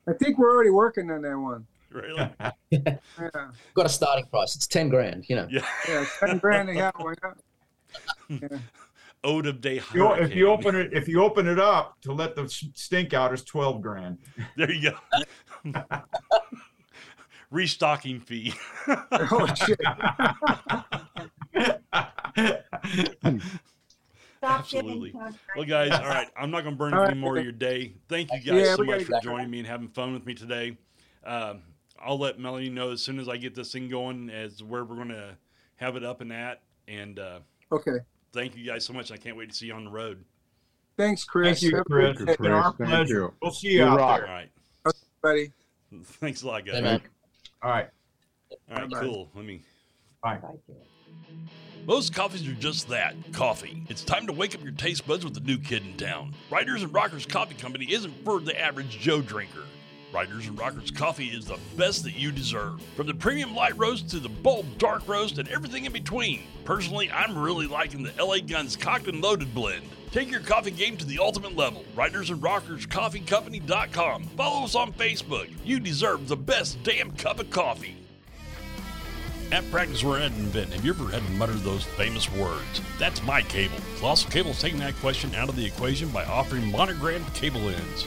I think we're already working on that one. Really? Yeah, Got a starting price. It's ten grand. You know. Yeah. yeah, ten grand. Yeah, why not? Yeah. Ode of Day If you- if you open it, if you open it up to let the stink out, it's twelve grand. There you go. Restocking fee. Oh shit! Absolutely. Well, guys, all right. I'm not going to burn All any right. more of your day. Thank you Yeah, guys so much for get- joining me and having fun with me today. Um, I'll let Melanie know as soon as I get this thing going as where we're going to have it up and at. And uh, Okay, thank you guys so much. I can't wait to see you on the road. thanks, Chris. Thank you, Chris. good It's day, been our Thank pleasure. you. We'll see you, You out rock. All there. right. buddy. Thanks a lot, guys. Hey, man. All right. All right, Bye-bye. cool. Let me. Bye. Most coffees are just that coffee. It's time to wake up your taste buds with the new kid in town. Riders and Rockers Coffee Company isn't for the average Joe drinker. Riders and Rockers coffee is the best that you deserve. From the premium light roast to the bold dark roast and everything in between. Personally, I'm really liking the LA Guns Cocked and Loaded blend. Take your coffee game to the ultimate level. Riders and Rockers Coffee Company.com. Follow us on Facebook. You deserve the best damn cup of coffee. At Practice We're at an event, have you ever had to mutter those famous words? That's my cable. Colossal Cable's taking that question out of the equation by offering monogrammed cable ends.